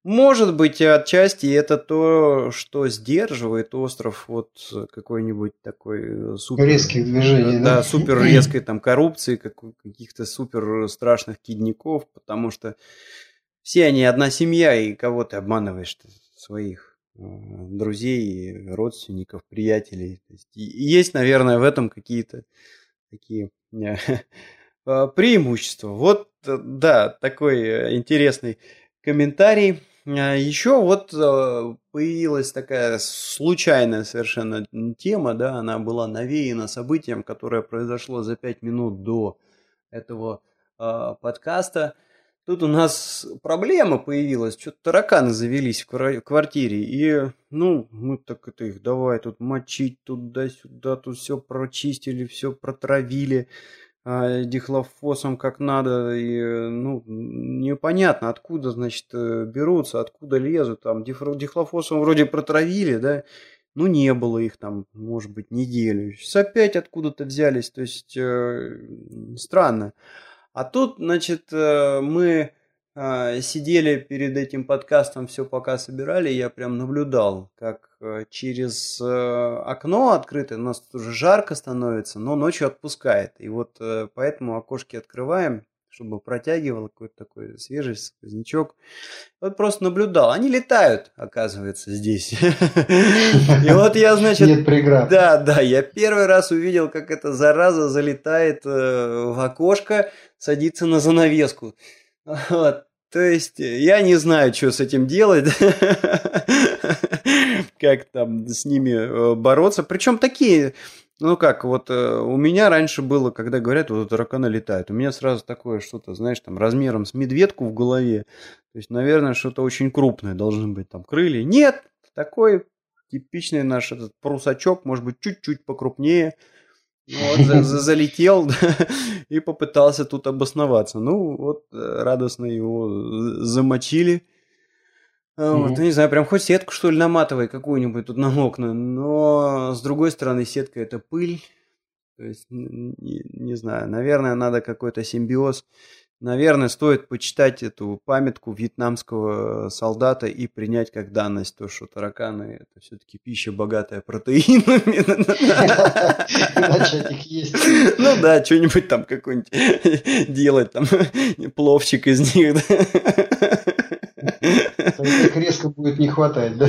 Может быть, отчасти это то, что сдерживает остров от какой-нибудь такой э, супер... Резких движений, да? Да, супер резкой там коррупции, как, каких-то супер страшных кидников, потому что все они одна семья, и кого ты обманываешь -то? своих друзей, родственников, приятелей. То есть, есть, наверное, в этом какие-то такие <laughs> а, преимущества. Вот, э, да, такой э, интересный комментарий. А, Еще вот э, появилась такая случайная совершенно тема, да, она была навеяна событием, которое произошло за пять минут до этого а, подкаста. Тут у нас проблема появилась, что-то тараканы завелись в квартире, и, ну, мы так это их давай тут мочить туда-сюда, тут все прочистили, все протравили а, дихлофосом как надо, и, ну, непонятно, откуда, значит, э, берутся, откуда лезут, там, дихлофосом вроде протравили, да, ну, не было их там, может быть, неделю. Сейчас опять откуда-то взялись, то есть, э, странно. А тут, значит, э, мы э, сидели перед этим подкастом, все пока собирали, я прям наблюдал, как э, через окно открытое, у нас тут уже жарко становится, но ночью отпускает. И вот поэтому окошки открываем, чтобы протягивал какой-то такой свежий сквознячок. Вот просто наблюдал. Они летают, оказывается, здесь. <laughs> И вот я, значит... Нет преград. Да, да, я первый раз увидел, как эта зараза залетает в окошко, садится на занавеску. <laughs> Вот. То есть я не знаю, что с этим делать, <laughs> как там с ними бороться. Причем такие ну как, вот э, у меня раньше было, когда говорят, вот тараканы летают, у меня сразу такое что-то, знаешь, там размером с медведку в голове. То есть, наверное, что-то очень крупное должны быть там крылья. Нет, такой типичный наш этот прусачок, может быть, чуть-чуть покрупнее. Вот, за, за, залетел <laughs> и попытался тут обосноваться. Ну, вот э, радостно его замочили. Вот, ну, не знаю, прям хоть сетку, что ли, наматывай какую-нибудь тут на окна. Но, с другой стороны, сетка – это пыль. То есть, не, не знаю, наверное, надо какой-то симбиоз. Наверное, стоит почитать эту памятку вьетнамского солдата и принять как данность то, что тараканы – это все-таки пища, богатая протеинами. <laughs> Начать их есть. Ну да, что-нибудь там какой-нибудь делать, там, <laughs> пловчик из них. Так резко будет не хватать, да?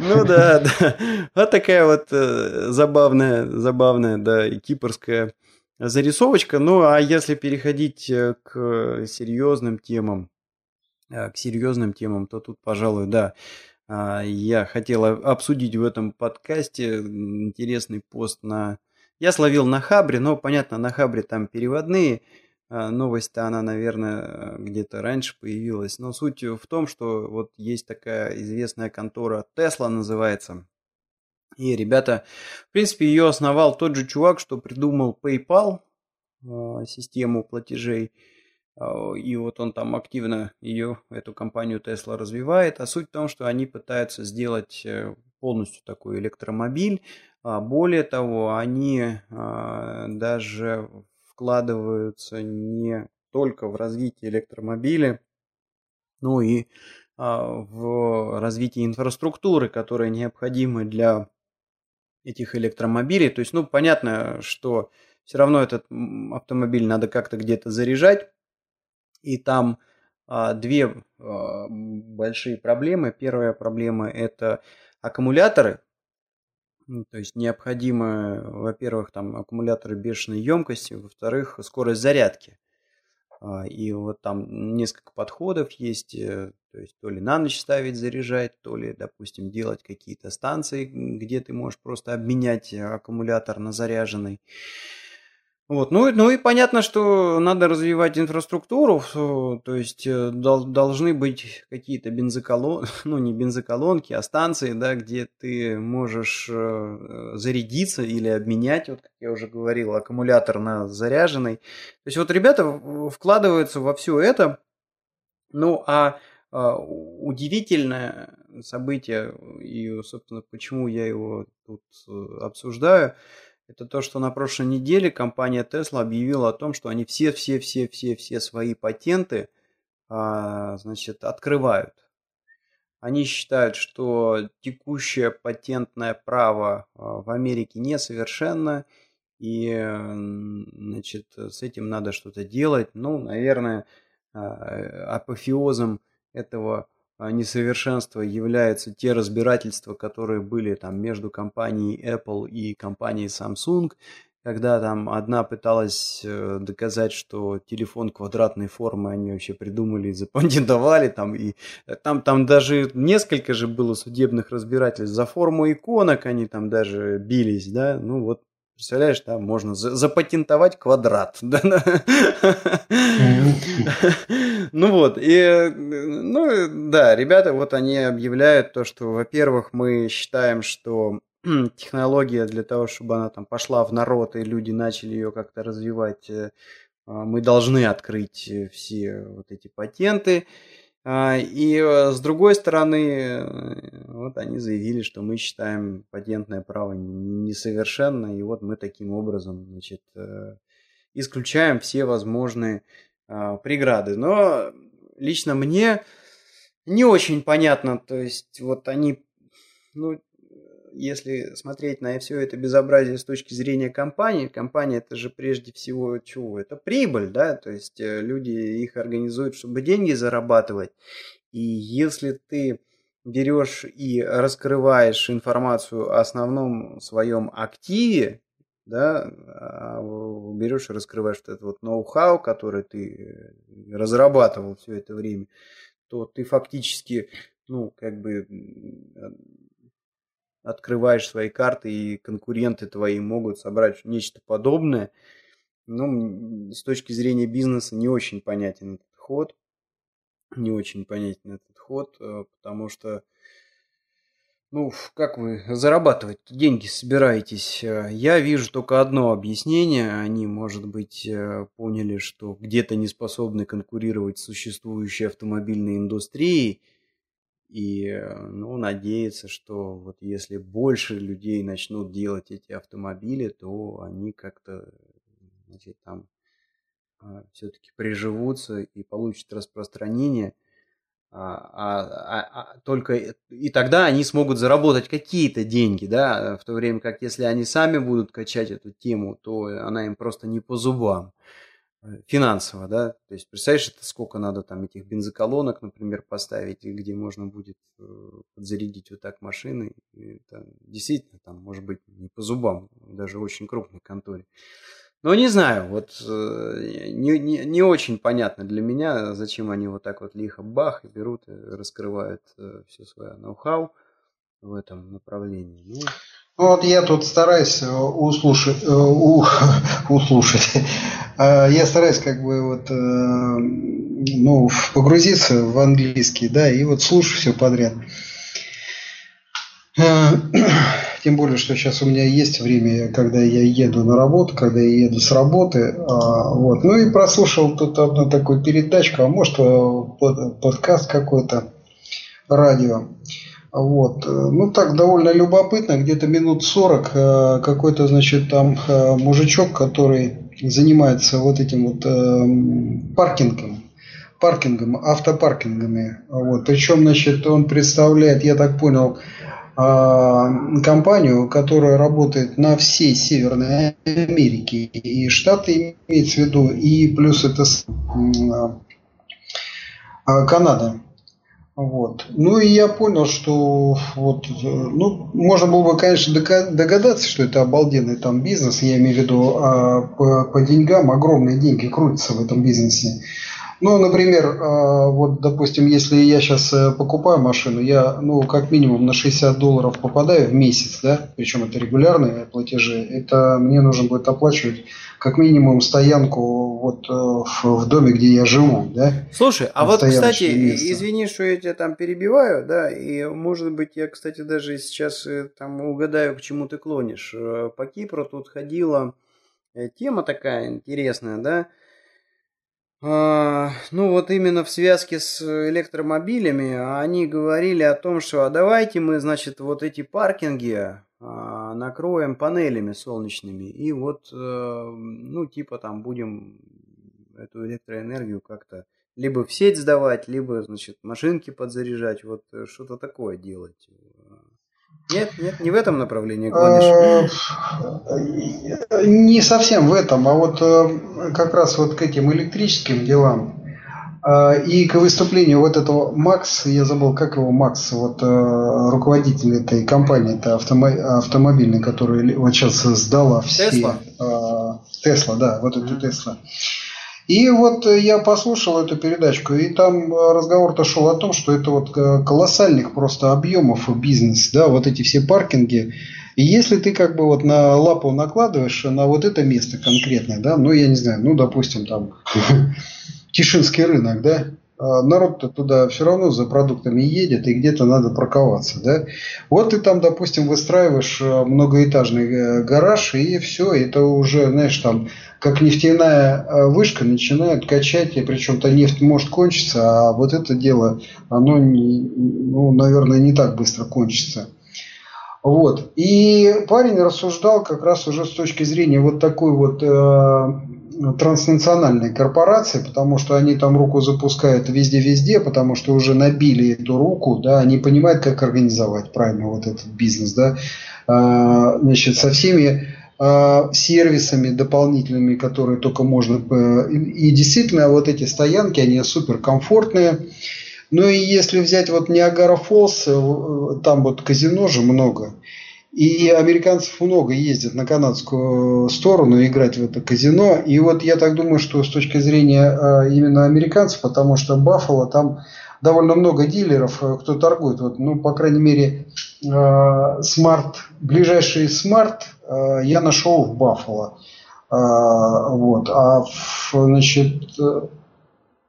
Ну да, да. Вот такая вот э, забавная, забавная, да, и кипрская зарисовочка. Ну, а если переходить э, к серьезным темам, э, к серьезным темам, то тут, пожалуй, да, а, я хотел обсудить в этом подкасте интересный пост на... Я словил на Хабре, но, понятно, на Хабре там переводные а, новость-то она, наверное, где-то раньше появилась. Но суть в том, что вот есть такая известная контора Tesla называется. И, ребята, в принципе, ее основал тот же чувак, что придумал PayPal, а, систему платежей. А, и вот он там активно ее, эту компанию Tesla развивает. А суть в том, что они пытаются сделать э, полностью такой электромобиль. Более того, они даже вкладываются не только в развитие электромобиля, но и а, в развитие инфраструктуры, которая необходима для этих электромобилей. То есть, ну, понятно, что все равно этот автомобиль надо как-то где-то заряжать, и там а, две а, большие проблемы. Первая проблема это аккумуляторы, то есть необходимо, во-первых, там аккумуляторы бешеной емкости, во-вторых, скорость зарядки. А, и вот там несколько подходов есть, э, то есть то ли на ночь ставить, заряжать, то ли, допустим, делать какие-то станции, где ты можешь просто обменять аккумулятор на заряженный. Вот. Ну, ну и понятно, что надо развивать инфраструктуру, то есть э, дол- должны быть какие-то бензоколонки, <laughs> ну не бензоколонки, а станции, да, где ты можешь э, зарядиться или обменять, вот как я уже говорил, аккумулятор на заряженный. То есть вот ребята вкладываются во все это, ну а, а удивительное событие, и, собственно, почему я его тут э, обсуждаю – это то, что на прошлой неделе компания Tesla объявила о том, что они все-все-все-все-все свои патенты а, значит, открывают. Они считают, что текущее патентное право а, в Америке несовершенно, и значит, с этим надо что-то делать. Ну, наверное, а, апофеозом этого несовершенства являются те разбирательства, которые были там между компанией Apple и компанией Samsung, когда там одна пыталась э, доказать, что телефон квадратной формы они вообще придумали и запатентовали, там, и э, там, там даже несколько же было судебных разбирательств за форму иконок, они там даже бились, да, ну вот Представляешь, да, можно запатентовать квадрат. <laughs> Ну вот, и, ну да, ребята, вот они объявляют то, что, во-первых, мы считаем, что технология для того, чтобы она там пошла в народ, и люди начали ее как-то развивать, э, а, мы должны открыть все вот эти патенты. А, и э, с другой стороны, э, вот они заявили, что мы считаем патентное право несовершенно, и вот мы таким образом, значит, э, исключаем все возможные а, преграды. Но лично мне не очень понятно, то есть вот они, ну, если смотреть на все это безобразие с точки зрения компании, компания это же прежде всего чего? Это прибыль, да, то есть э, люди их организуют, чтобы деньги зарабатывать. И если ты берешь и раскрываешь информацию о основном своем активе, да, а берешь и раскрываешь вот этот вот ноу-хау, который ты разрабатывал все это время, то ты фактически, ну, как бы открываешь свои карты, и конкуренты твои могут собрать нечто подобное. Ну, с точки зрения бизнеса не очень понятен этот ход. Не очень понятен этот ход, э, потому что ну, как вы зарабатывать деньги собираетесь? Э, я вижу только одно объяснение. Они, может быть, э, поняли, что где-то не способны конкурировать с существующей автомобильной индустрией. И, э, ну, надеяться, что вот если больше людей начнут делать эти автомобили, то они как-то, значит, там все-таки приживутся и получат распространение – а, а, а, только и тогда они смогут заработать какие-то деньги, да, в то время как если они сами будут качать эту тему, то она им просто не по зубам. э, финансово, да, то есть представляешь, это сколько надо там этих бензоколонок, например, поставить, где можно будет э, подзарядить вот так машины, и это действительно там может быть не по зубам, даже очень крупной конторе. Ну, не знаю, вот э, не, не, не очень понятно для меня, зачем они вот так вот лихо бах и берут и раскрывают э, все свое ноу-хау в этом направлении. Ну, ну вот я тут стараюсь э, <laughs> услушать, у, услушать. Я стараюсь как бы вот ну, погрузиться в английский, да, и вот слушаю все подряд. <clears throat> Тем более, что сейчас у меня есть время, когда я еду на работу, когда я еду с работы. А, вот. Ну и прослушал тут одну такую передачку, а может э, подкаст какой-то, радио. Вот. Ну так, довольно любопытно, где-то минут 40 э, какой-то, значит, там э, мужичок, который занимается вот этим вот паркингом, паркингом, автопаркингами. Вот. Причем, значит, он представляет, я так понял, а, компанию, которая работает на всей Северной Америке. И Штаты имеется в виду, и плюс это а, Канада. Вот. Ну и я понял, что вот, ну, можно было бы, конечно, догадаться, что это обалденный там бизнес, я имею в виду а по, по деньгам, огромные деньги крутятся в этом бизнесе. Ну, например, а, вот, допустим, если я сейчас э, покупаю машину, я, ну, как минимум на 60 долларов попадаю в месяц, да, причем это регулярные платежи, это мне нужно будет оплачивать как минимум стоянку вот э, в, доме, где я живу, да. Слушай, а вот, кстати, место. извини, что я тебя там перебиваю, да, и, может быть, я, кстати, даже сейчас э, там угадаю, к чему ты клонишь. По Кипру тут ходила тема такая интересная, да, ну вот именно в связке с электромобилями они говорили о том, что а давайте мы, значит, вот эти паркинги а, накроем панелями солнечными и вот, э, ну типа там будем эту электроэнергию как-то либо в сеть сдавать, либо, значит, машинки подзаряжать, вот э, что-то такое делать. Нет, нет, не в этом направлении гонишь. Э, не совсем в этом, а вот э, как раз вот к этим электрическим делам. Э, и к выступлению вот этого Макс, я забыл, как его Макс, вот руководитель этой компании, это автомобильный, который вот сейчас сдала все. Тесла? Тесла, да, вот эту Тесла. И вот э, я послушал эту передачку, и там э, разговор-то шел о том, что это вот э, колоссальных просто объемов бизнес, да, вот эти все паркинги. И если ты как бы вот на лапу накладываешь на вот это место конкретное, да, ну я не знаю, ну допустим там <laughs> Тишинский рынок, да, народ-то туда все равно за продуктами едет, и где-то надо парковаться. Да? Вот ты там, допустим, выстраиваешь э, многоэтажный э, гараж, и все, это уже, знаешь, там, как нефтяная э, вышка начинают качать, и причем-то нефть может кончиться, а вот это дело, оно, не, ну, наверное, не так быстро кончится. Вот. И парень рассуждал как раз уже с точки зрения вот такой вот транснациональные корпорации, потому что они там руку запускают везде-везде, потому что уже набили эту руку, да, они понимают, как организовать правильно вот этот бизнес, да, а, значит, со всеми а, сервисами дополнительными, которые только можно. Э, и действительно, вот эти стоянки, они супер комфортные. Ну и если взять вот Ниагара Фолс, э, там вот казино же много. И американцев много ездят на канадскую сторону играть в это казино. И вот я так думаю, что с точки зрения а, именно американцев, потому что Баффало там довольно много дилеров, э, кто торгует. Вот, ну, по крайней мере, смарт, ближайший смарт я нашел в Баффало. Вот. А значит, э,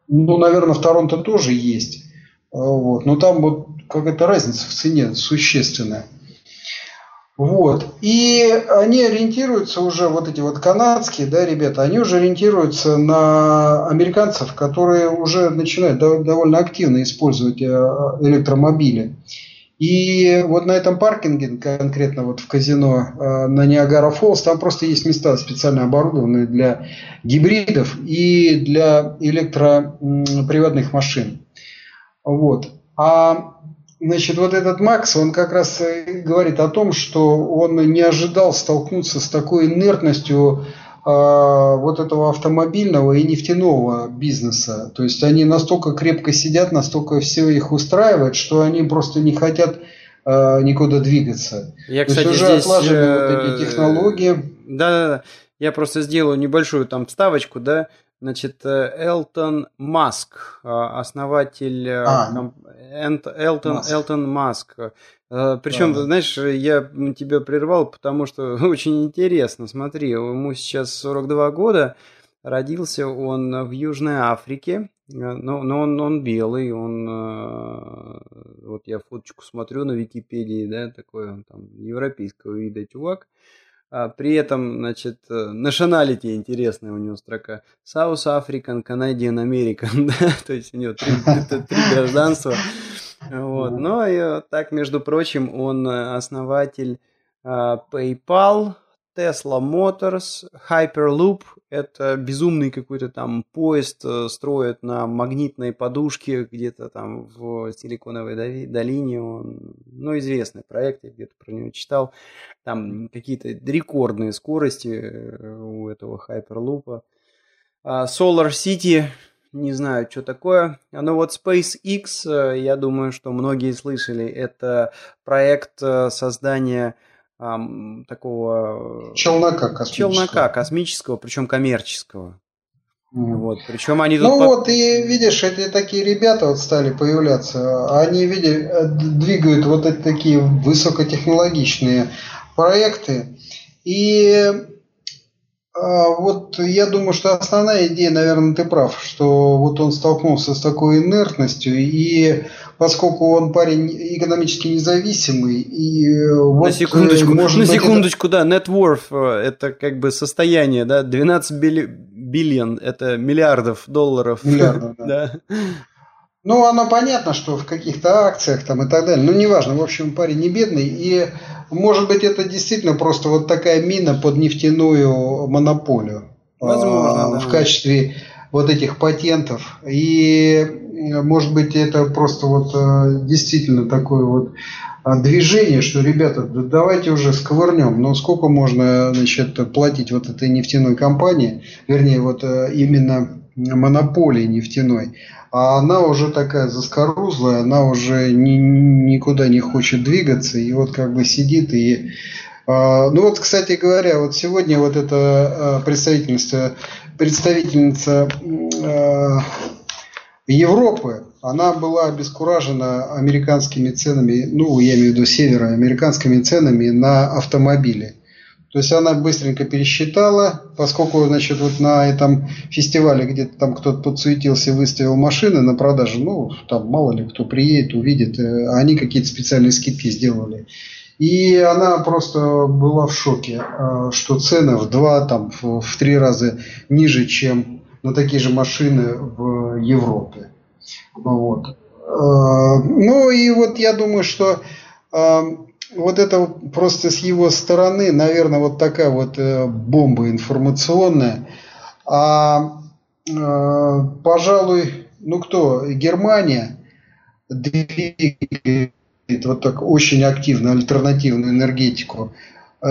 ну, наверное, в Торонто тоже есть. Вот. Но там вот какая-то разница в цене существенная. Вот. И они ориентируются уже, вот эти вот канадские, да, ребята, они уже ориентируются на американцев, которые уже начинают довольно активно использовать э, электромобили. И вот на этом паркинге, конкретно вот в казино э, на Ниагара Фоллс, там просто есть места специально оборудованные для гибридов и для электроприводных машин. Вот. А Значит, вот этот Макс, он как раз говорит о том, что он не ожидал столкнуться с такой инертностью э, вот этого автомобильного и нефтяного бизнеса. То есть они настолько крепко сидят, настолько все их устраивает, что они просто не хотят э, никуда двигаться. Я, То кстати, уже здесь, отлажены э... вот эти технологии. Да, да, да. Я просто сделаю небольшую там вставочку, да. Значит, э, Элтон Маск, э, основатель э, а, комп... Элтон, Маск. Элтон Маск. Причем, да, знаешь, я тебя прервал, потому что <laughs> очень интересно. Смотри, ему сейчас 42 года, родился он в Южной Африке, но, но он, он белый, он, вот я фоточку смотрю на Википедии, да, такой он там европейского вида чувак. А при этом, значит, э, nationality интересная у него строка. South African, Canadian, American, <laughs> да, то есть у него три, три гражданства. Вот. Но и так, между прочим, он э, основатель uh, PayPal, Tesla Motors, Hyperloop – это безумный какой-то там поезд э, строят на магнитной подушке где-то там в Силиконовой долине. Он, ну, известный проект, я где-то про него читал. Там какие-то рекордные скорости э, у этого Hyperloop. А Solar City, не знаю, что такое. Но вот SpaceX, э, я думаю, что многие слышали, это проект создания такого... Челнока космического. Челнока космического, причем коммерческого. Mm. Вот, причем они тут... Ну по... вот, и видишь, эти такие ребята вот стали появляться, они, видишь, двигают вот эти такие высокотехнологичные проекты. И вот я думаю, что основная идея, наверное, ты прав, что вот он столкнулся с такой инертностью, и поскольку он парень экономически независимый, и э, вот, на секундочку, может на секундочку, это... да, net worth э, это как бы состояние, да, 12 билли... биллион, это миллиардов долларов. Миллиардов, <laughs> да. да. Ну, оно понятно, что в каких-то акциях там и так далее. Ну, неважно, в общем, парень не бедный. И, может быть, это действительно просто вот такая мина под нефтяную монополию. Возможно, а, да. В качестве вот этих патентов. И, может быть, это просто вот э, действительно такое вот а, движение, что, ребята, давайте уже сковырнем, но сколько можно значит, платить вот этой нефтяной компании, вернее, вот э, именно монополии нефтяной, а она уже такая заскорузлая, она уже ни, никуда не хочет двигаться, и вот как бы сидит и... Э, ну вот, кстати говоря, вот сегодня вот эта э, представительница, э, Европы, она была обескуражена американскими ценами, ну, я имею в виду севера, американскими ценами на автомобили. То есть она быстренько пересчитала, поскольку, значит, вот на этом фестивале где-то там кто-то подсуетился, выставил машины на продажу, ну, там мало ли кто приедет, увидит, э, они какие-то специальные скидки сделали. И она просто была в шоке, э, что цены в два, там, в три раза ниже, чем на такие же машины в Европе. Вот. Э, ну и вот я думаю, что вот это просто с его стороны, наверное, вот такая вот э, бомба информационная. А, э, пожалуй, ну кто, Германия двигает вот так очень активно альтернативную энергетику.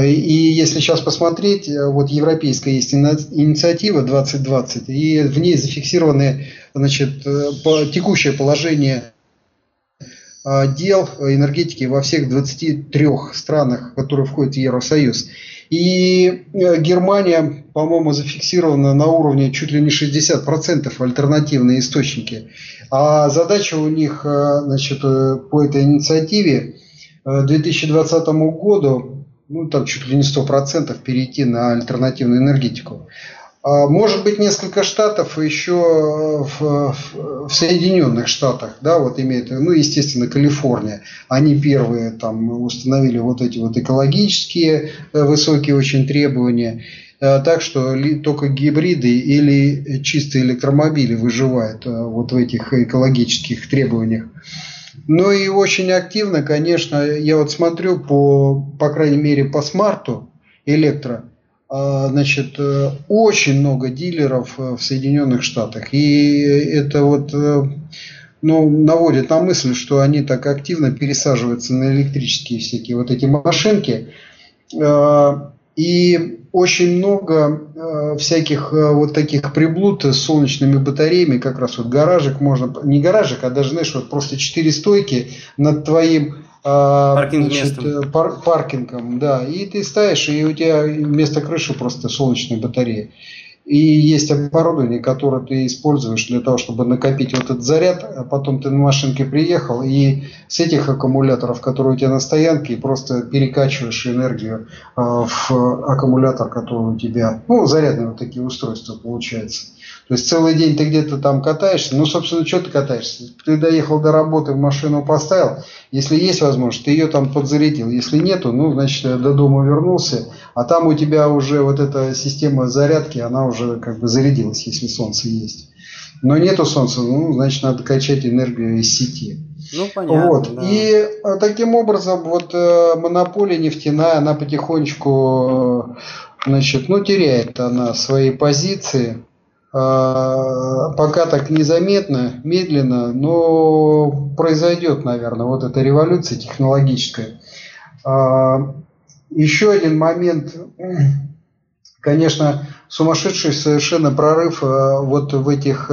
И если сейчас посмотреть, вот европейская есть инициатива 2020, и в ней зафиксированы значит, э, текущее положение дел энергетики во всех 23 странах, которые входят в Евросоюз. И Германия, по-моему, зафиксирована на уровне чуть ли не 60% альтернативные источники. А задача у них значит, по этой инициативе к 2020 году ну, там чуть ли не 100% перейти на альтернативную энергетику. А, может быть, несколько штатов еще в, в, в Соединенных Штатах, да, вот имеет, ну, естественно, Калифорния. Они первые там установили вот эти вот экологические э, высокие очень требования. Э, так что только гибриды или чистые электромобили выживают э, вот в этих экологических требованиях. Ну и очень активно, конечно, я вот смотрю по, по крайней мере, по смарту электро, значит, э, очень много дилеров э, в Соединенных Штатах. И это вот э, ну, наводит на мысль, что они так активно пересаживаются на электрические всякие вот эти машинки. А, и очень много всяких вот таких приблуд с солнечными батареями, как раз вот гаражик можно, не гаражик, а даже, знаешь, вот просто четыре стойки над твоим Паркинг значит, э, пар, паркингом, да, и ты ставишь, и у тебя вместо крыши просто солнечные батареи. И есть оборудование, которое ты используешь для того, чтобы накопить вот этот заряд, а потом ты на машинке приехал, и с этих аккумуляторов, которые у тебя на стоянке, просто перекачиваешь энергию а, в аккумулятор, который у тебя, ну, зарядные вот такие устройства получается. То есть целый день ты где-то там катаешься. Ну, собственно, что ты катаешься? Ты доехал до работы, в машину поставил. Если есть возможность, ты ее там подзарядил. Если нету, ну, значит, до дома вернулся. А там у тебя уже вот эта система зарядки, она уже как бы зарядилась, если солнце есть. Но нету солнца, ну, значит, надо качать энергию из сети. Ну, понятно. Вот. Да. И э, таким образом, вот э, монополия нефтяная, она потихонечку, э, значит, ну, теряет она свои позиции. А, пока так незаметно, медленно, но произойдет, наверное, вот эта революция технологическая. А, еще один момент, конечно, сумасшедший совершенно прорыв а, вот в этих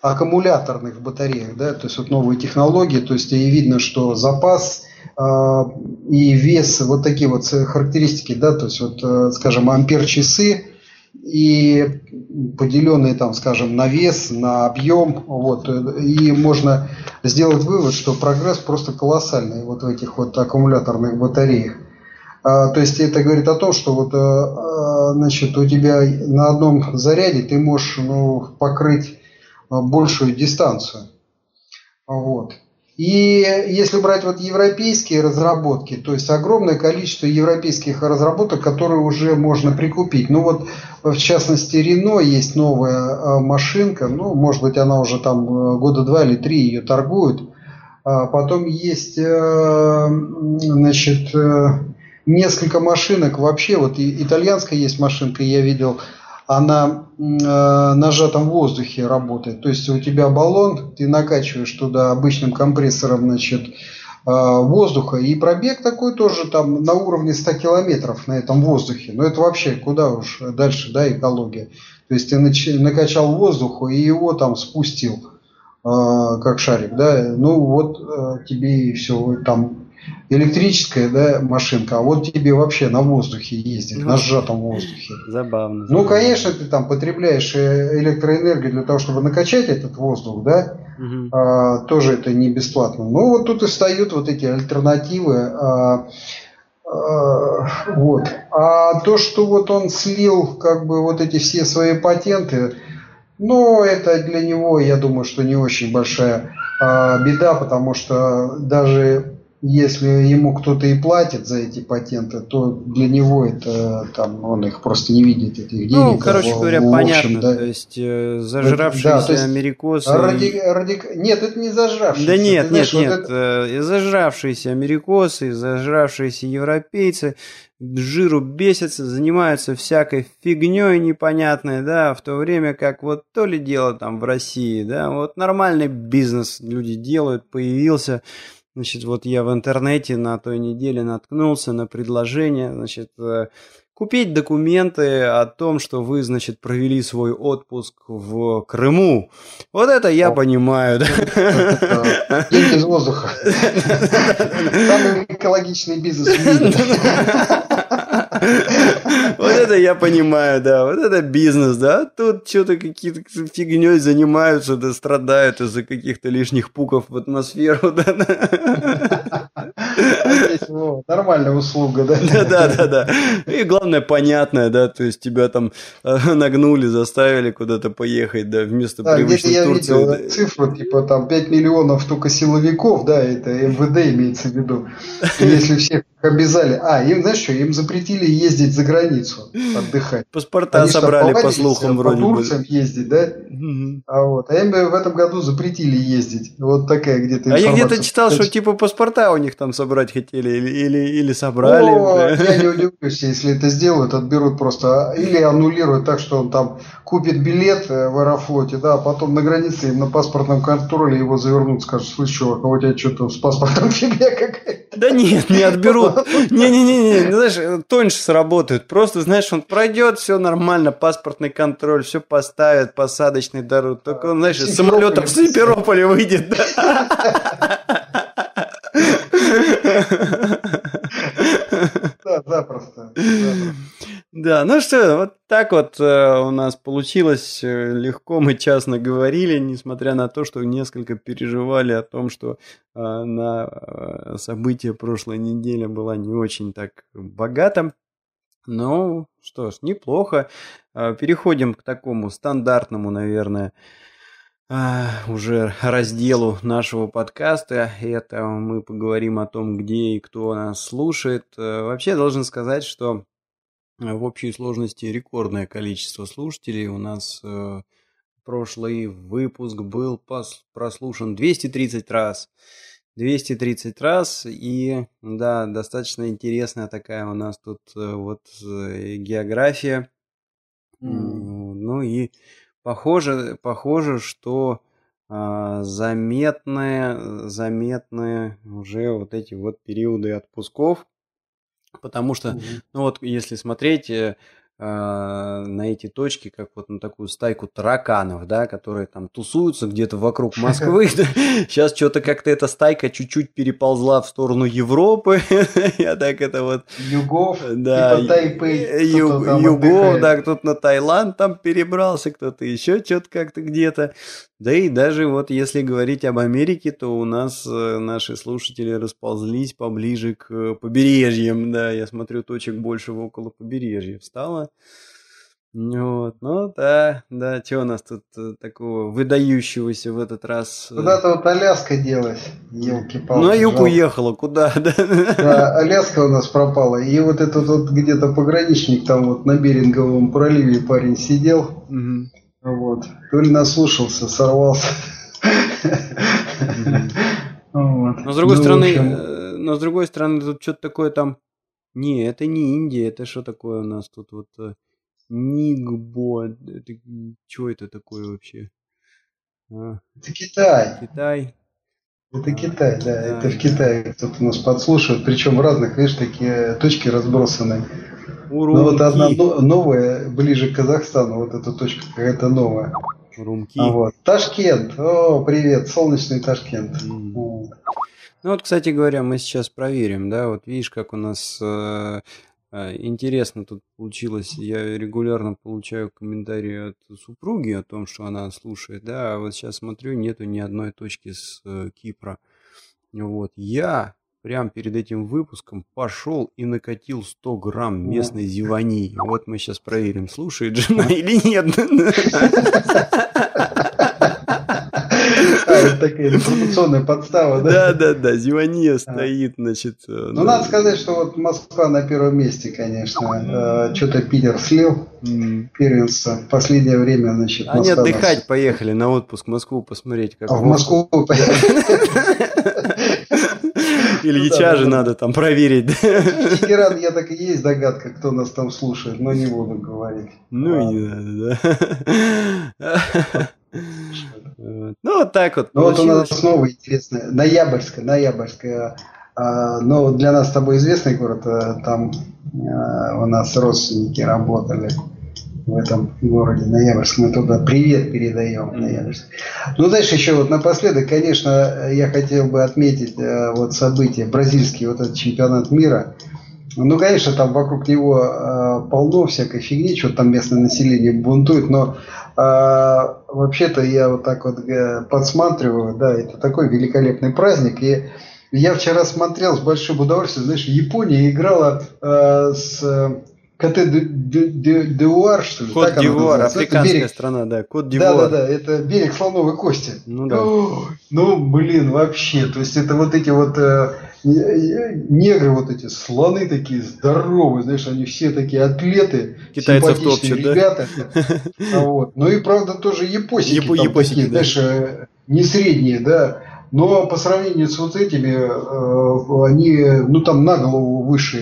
аккумуляторных батареях, да, то есть вот новые технологии, то есть и видно, что запас и вес, вот такие вот характеристики, да, то есть вот, э, скажем, ампер часы и поделенные там, скажем, на вес, на объем, вот, и можно сделать вывод, что прогресс просто колоссальный вот в этих вот аккумуляторных батареях. А, то есть это говорит о том, что вот, а, а значит, у тебя на одном заряде ты можешь ну, покрыть большую дистанцию. Вот. И если брать вот европейские разработки, то есть огромное количество европейских разработок, которые уже можно прикупить. Ну вот, в частности, Рено есть новая машинка, ну, может быть, она уже там э, года два или три ее торгуют. А потом есть, э, значит, э, несколько машинок вообще, вот итальянская есть машинка, я видел, она э, на сжатом воздухе работает. То есть у тебя баллон, ты накачиваешь туда обычным компрессором значит, э, воздуха, и пробег такой тоже там на уровне 100 километров на этом воздухе. Но это вообще куда уж дальше, да, экология. То есть ты накачал воздуху и его там спустил, э, как шарик, да, ну вот э, тебе и все, там электрическая да, машинка, а вот тебе вообще на воздухе ездит, ну, на сжатом воздухе. Забавно. Ну, конечно, ты там потребляешь э, электроэнергию для того, чтобы накачать этот воздух, да, угу. а, тоже это не бесплатно. Ну, вот тут и встают вот эти альтернативы. А, а, вот. А то, что вот он слил как бы вот эти все свои патенты, ну, это для него, я думаю, что не очень большая а, беда, потому что даже если ему кто-то и платит за эти патенты, то для него это там он их просто не видит этих денег. Ну, короче в, говоря, в понятно. Да. То есть э, зажравшиеся да, то есть америкосы. Ради, ради... Нет, это не зажравшиеся. Да нет, Ты нет, знаешь, нет. Вот это... Э, зажравшиеся америкосы, зажравшиеся европейцы жиру бесятся, занимаются всякой фигней непонятной, да, в то время как вот то ли дело там в России, да, вот нормальный бизнес люди делают, появился, Значит, вот я в интернете на той неделе наткнулся на предложение, значит, э, купить документы о том, что вы, значит, провели свой отпуск в Крыму. Вот это я понимаю. Деньги из воздуха. <laughs> Самый экологичный бизнес в мире. <laughs> Вот это я понимаю, да. Вот это бизнес, да. Тут что-то какие-то фигней занимаются, да, страдают из-за каких-то лишних пуков в атмосферу, да. Нормальная услуга, да? Да, да, да, да. И главное, понятное, да, то есть тебя там э, нагнули, заставили куда-то поехать, да, вместо да, привычной я Турции. видел да. цифру, типа там 5 миллионов только силовиков, да, это МВД имеется в виду. Если всех обязали. А, им, знаешь что, им запретили ездить за границу, отдыхать. Паспорта Они собрали, по слухам, по вроде по Турциям ездить, да? Угу. А вот, а им в этом году запретили ездить. Вот такая где-то А я где-то читал, что типа паспорта у них там собрать хотели или, или, или собрали. О, я не <laughs> удивлюсь, если это сделают, отберут просто. Или аннулируют так, что он там купит билет э, в Аэрофлоте, да, а потом на границе им на паспортном контроле его завернут, скажут, слышь, чувак, а у тебя что-то с паспортом <laughs> фигня какая-то. Да нет, не отберут. <laughs> Не-не-не, знаешь, тоньше сработают. Просто, знаешь, он пройдет, все нормально, паспортный контроль, все поставят, посадочный дорог. Только он, знаешь, из самолета в Симферополе выйдет. Да, запросто. Да, ну что, вот так вот э, у нас получилось э, легко, мы час наговорили, несмотря на то, что несколько переживали о том, что э, на события прошлой недели была не очень так богата. Ну, что ж, неплохо. Переходим к такому стандартному, наверное, э, уже разделу нашего подкаста. Это мы поговорим о том, где и кто нас слушает. Э, Вообще, должен сказать, что в общей сложности рекордное количество слушателей. У нас э, прошлый выпуск был пос- прослушан 230 раз. 230 раз. И да, достаточно интересная такая у нас тут э, вот э, география. М. Ну и похоже, похоже, что а, заметные, заметные уже вот эти вот периоды отпусков. Потому что, Мгм. ну вот если смотреть э, на эти точки, как вот на такую стайку тараканов, да, которые там тусуются где-то вокруг Москвы. <laughs> Сейчас что-то как-то эта стайка чуть-чуть переползла в сторону Европы. <laughs> Я так это вот Югов, да, Тайпэй, югов, да, кто-то на Таиланд там перебрался, кто-то еще что-то как-то где-то. Да и даже вот если говорить об Америке, то у нас э, наши слушатели расползлись поближе к э, побережьям, да, я смотрю, точек больше около побережья встало. Вот, ну да, да, что у нас тут э, такого выдающегося в этот раз? э? Куда-то вот Аляска делась, елки-палки. На юг жалко. уехала, куда, <laughs> да? Да, Аляска у нас пропала. И вот этот вот где-то пограничник там вот на Беринговом проливе парень сидел. Мгм. Вот. То ли наслушался, сорвался. Мгм. Вот. Но с другой Ну, стороны, э, но с другой стороны, тут что-то такое там. Не, это не Индия, это что такое у нас тут вот э, Нигбо, это что это такое вообще? А, Это Китай. Китай. Это Китай, да, Да. это в Китае кто-то у нас подслушивает, причем в разных, видишь, такие точки разбросаны. Ну вот одна Урумки. но- новая, ближе к Казахстану, вот эта точка какая-то новая. Урумки. А вот. Ташкент, о, привет, солнечный Ташкент. М. Ну вот, кстати говоря, мы сейчас проверим, да, вот видишь, как у нас э, э, интересно тут получилось. Я регулярно получаю комментарии от супруги о том, что она слушает, да, а вот сейчас смотрю, нету ни одной точки с э, Кипра. Вот, я прям перед этим выпуском пошел и накатил 100 грамм местной зевани. Вот мы сейчас проверим, слушает жена <laughs> или нет. <laughs> А, это <laughs> такая информационная подстава, да? Да, да, да, зевания стоит, значит. э, Ну, надо сказать, что вот Москва на первом месте, конечно. Что-то Питер слил первенство. В последнее время, значит, Они отдыхать поехали на отпуск в Москву посмотреть, как А в Москву <laughs> Ильича да, же надо там проверить. Тегеран, я так и есть догадка, кто нас там слушает, но не буду говорить. Ну и не надо, да. Ну вот так вот Ну вот у нас новая интересная, Ноябрьская, Ноябрьская. А, но для нас с тобой известный город, а, там у нас родственники работали в этом городе Ноябрьск. Мы туда привет передаем. Ноябрьск. Ну, дальше еще вот напоследок, конечно, я хотел бы отметить э, вот события, бразильский вот этот чемпионат мира. Ну, конечно, там вокруг него э, полно всякой фигни, что там местное население бунтует, но э, вообще-то я вот так вот э, подсматриваю, да, это такой великолепный праздник, и я вчера смотрел с большим удовольствием, знаешь, Япония играла э, с Коте Д'Уар, что ли? Кот Д'Ивуар, африканская берег... страна, да, Кот Д'Ивуар. Да, да, да, это берег слоновой кости. Ну да. ну, блин, вообще, то есть это вот эти вот э, негры вот эти, слоны такие здоровые, знаешь, они все такие атлеты, Китайцев топчут, ребята. Да? <laughs> Вот. Ну и правда тоже япосики, Япо, там япосики такие, да. знаешь, э, не средние, да, но по сравнению с вот этими, э, они, ну там на голову выше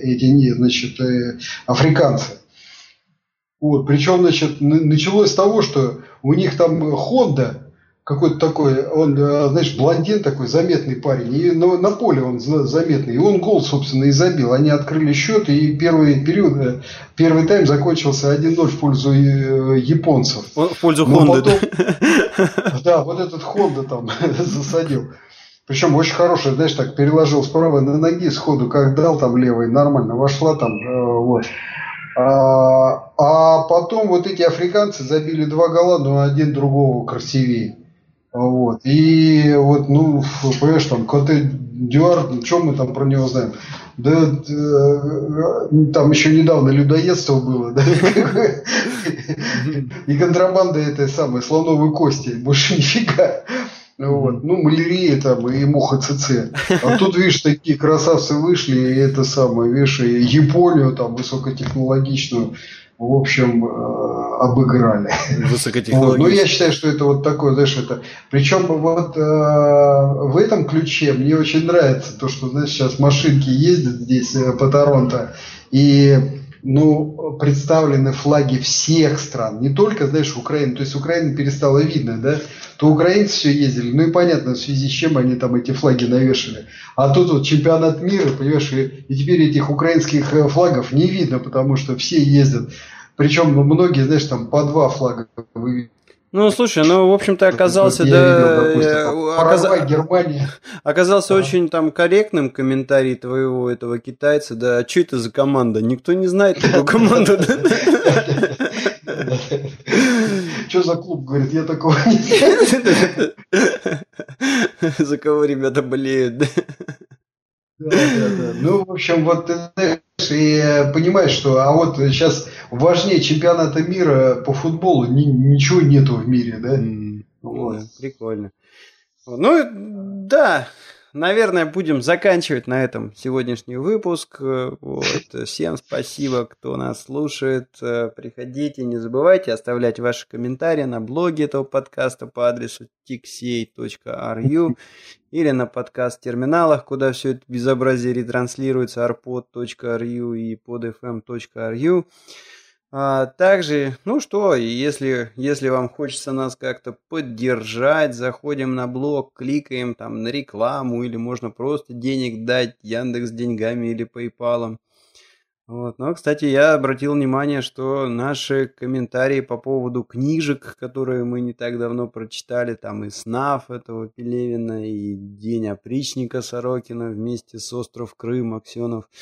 эти, значит, э, африканцы. Вот, причем, значит, началось с того, что у них там Honda, какой-то такой, он, э, знаешь, блондин такой, заметный парень, и на, на поле он заметный, и он гол, собственно, и забил. Они открыли счет, и первый период, первый тайм закончился 1-0 в пользу японцев. В пользу Хонды. Потом, <laughs> да, вот этот Хонда там <laughs> засадил. Причем очень хорошая, знаешь, так переложил с правой на ноги сходу, как дал там левой, нормально вошла там, э, вот. А, а потом вот эти африканцы забили два гола, но один другого красивее. Вот. И вот, ну, понимаешь, там, Коте Дюар, ну, что мы там про него знаем? Да, э, там еще недавно людоедство было, да? И контрабанда этой самой слоновой кости, больше нифига. Вот. Ну, малярия там и муха ЦЦ. А тут, видишь, такие красавцы вышли, и это самое, видишь, и Японию там высокотехнологичную, в общем, э, обыграли. Вот. Ну, я считаю, что это вот такое, знаешь, это... Причем вот э, в этом ключе мне очень нравится то, что, знаешь, сейчас машинки ездят здесь э, по Торонто, и ну, представлены флаги всех стран, не только, знаешь, Украины, то есть Украина перестала видно, да, то украинцы все ездили, ну и понятно, в связи с чем они там эти флаги навешали. А тут вот чемпионат мира, понимаешь, и, теперь этих украинских э, флагов не видно, потому что все ездят. Причем многие, знаешь, там по два флага вы ну, слушай, ну, в общем-то, оказался, да, видел, допустим, оказ... Германия. Оказался а. очень там корректным комментарий твоего этого китайца, да, а что это за команда? Никто не знает <laughs> такую команду, Что за клуб, говорит, я такого не знаю. <laughs> За кого ребята болеют, да? Да. <laughs> Ну, в общем, вот ты знаешь, и понимаешь, что а вот сейчас важнее чемпионата мира по футболу ни, ничего нету в мире, да? Mm, вот. да прикольно. Ну, да, наверное, будем заканчивать на этом сегодняшний выпуск. Вот. Всем спасибо, кто нас слушает. Приходите, не забывайте оставлять ваши комментарии на блоге этого подкаста по адресу tixey.ru или на подкаст-терминалах, куда все это безобразие ретранслируется arpod.ru и podfm.ru. А также, ну что, если, если вам хочется нас как-то поддержать, заходим на блог, кликаем там на рекламу или можно просто денег дать Яндекс деньгами или PayPal. Вот. Но, кстати, я обратил внимание, что наши комментарии по поводу книжек, которые мы не так давно прочитали, там и «Снав» этого Пелевина, и «День опричника» Сорокина вместе с «Остров Крым» Аксенов –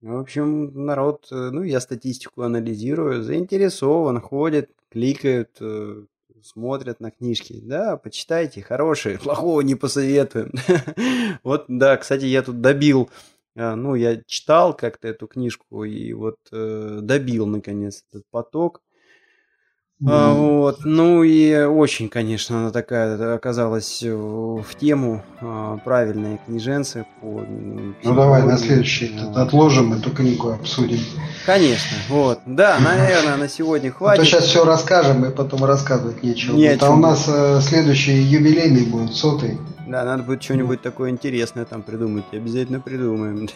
в общем, народ, э, ну, я статистику анализирую, заинтересован, ходит, кликают, э, смотрят на книжки. Да, почитайте, хорошие, <laughs> плохого не посоветуем. <laughs> Вот, да, кстати, я тут добил, э, ну, я читал как-то эту книжку и вот добил, наконец, этот поток. А, вот, ну и очень, конечно, она такая оказалась в тему а, правильные книженцы по. Ну давай на следующий а, отложим эту книгу обсудим. Конечно, вот, да, наверное, на сегодня хватит. А то сейчас все расскажем и потом рассказывать нечего. Не а у нас э, следующий юбилейный будет сотый. Да, надо будет что-нибудь такое интересное там придумать. Обязательно придумаем.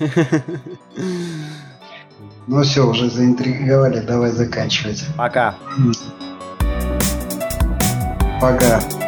Ну все, уже заинтриговали, давай заканчивать. Пока. Пока.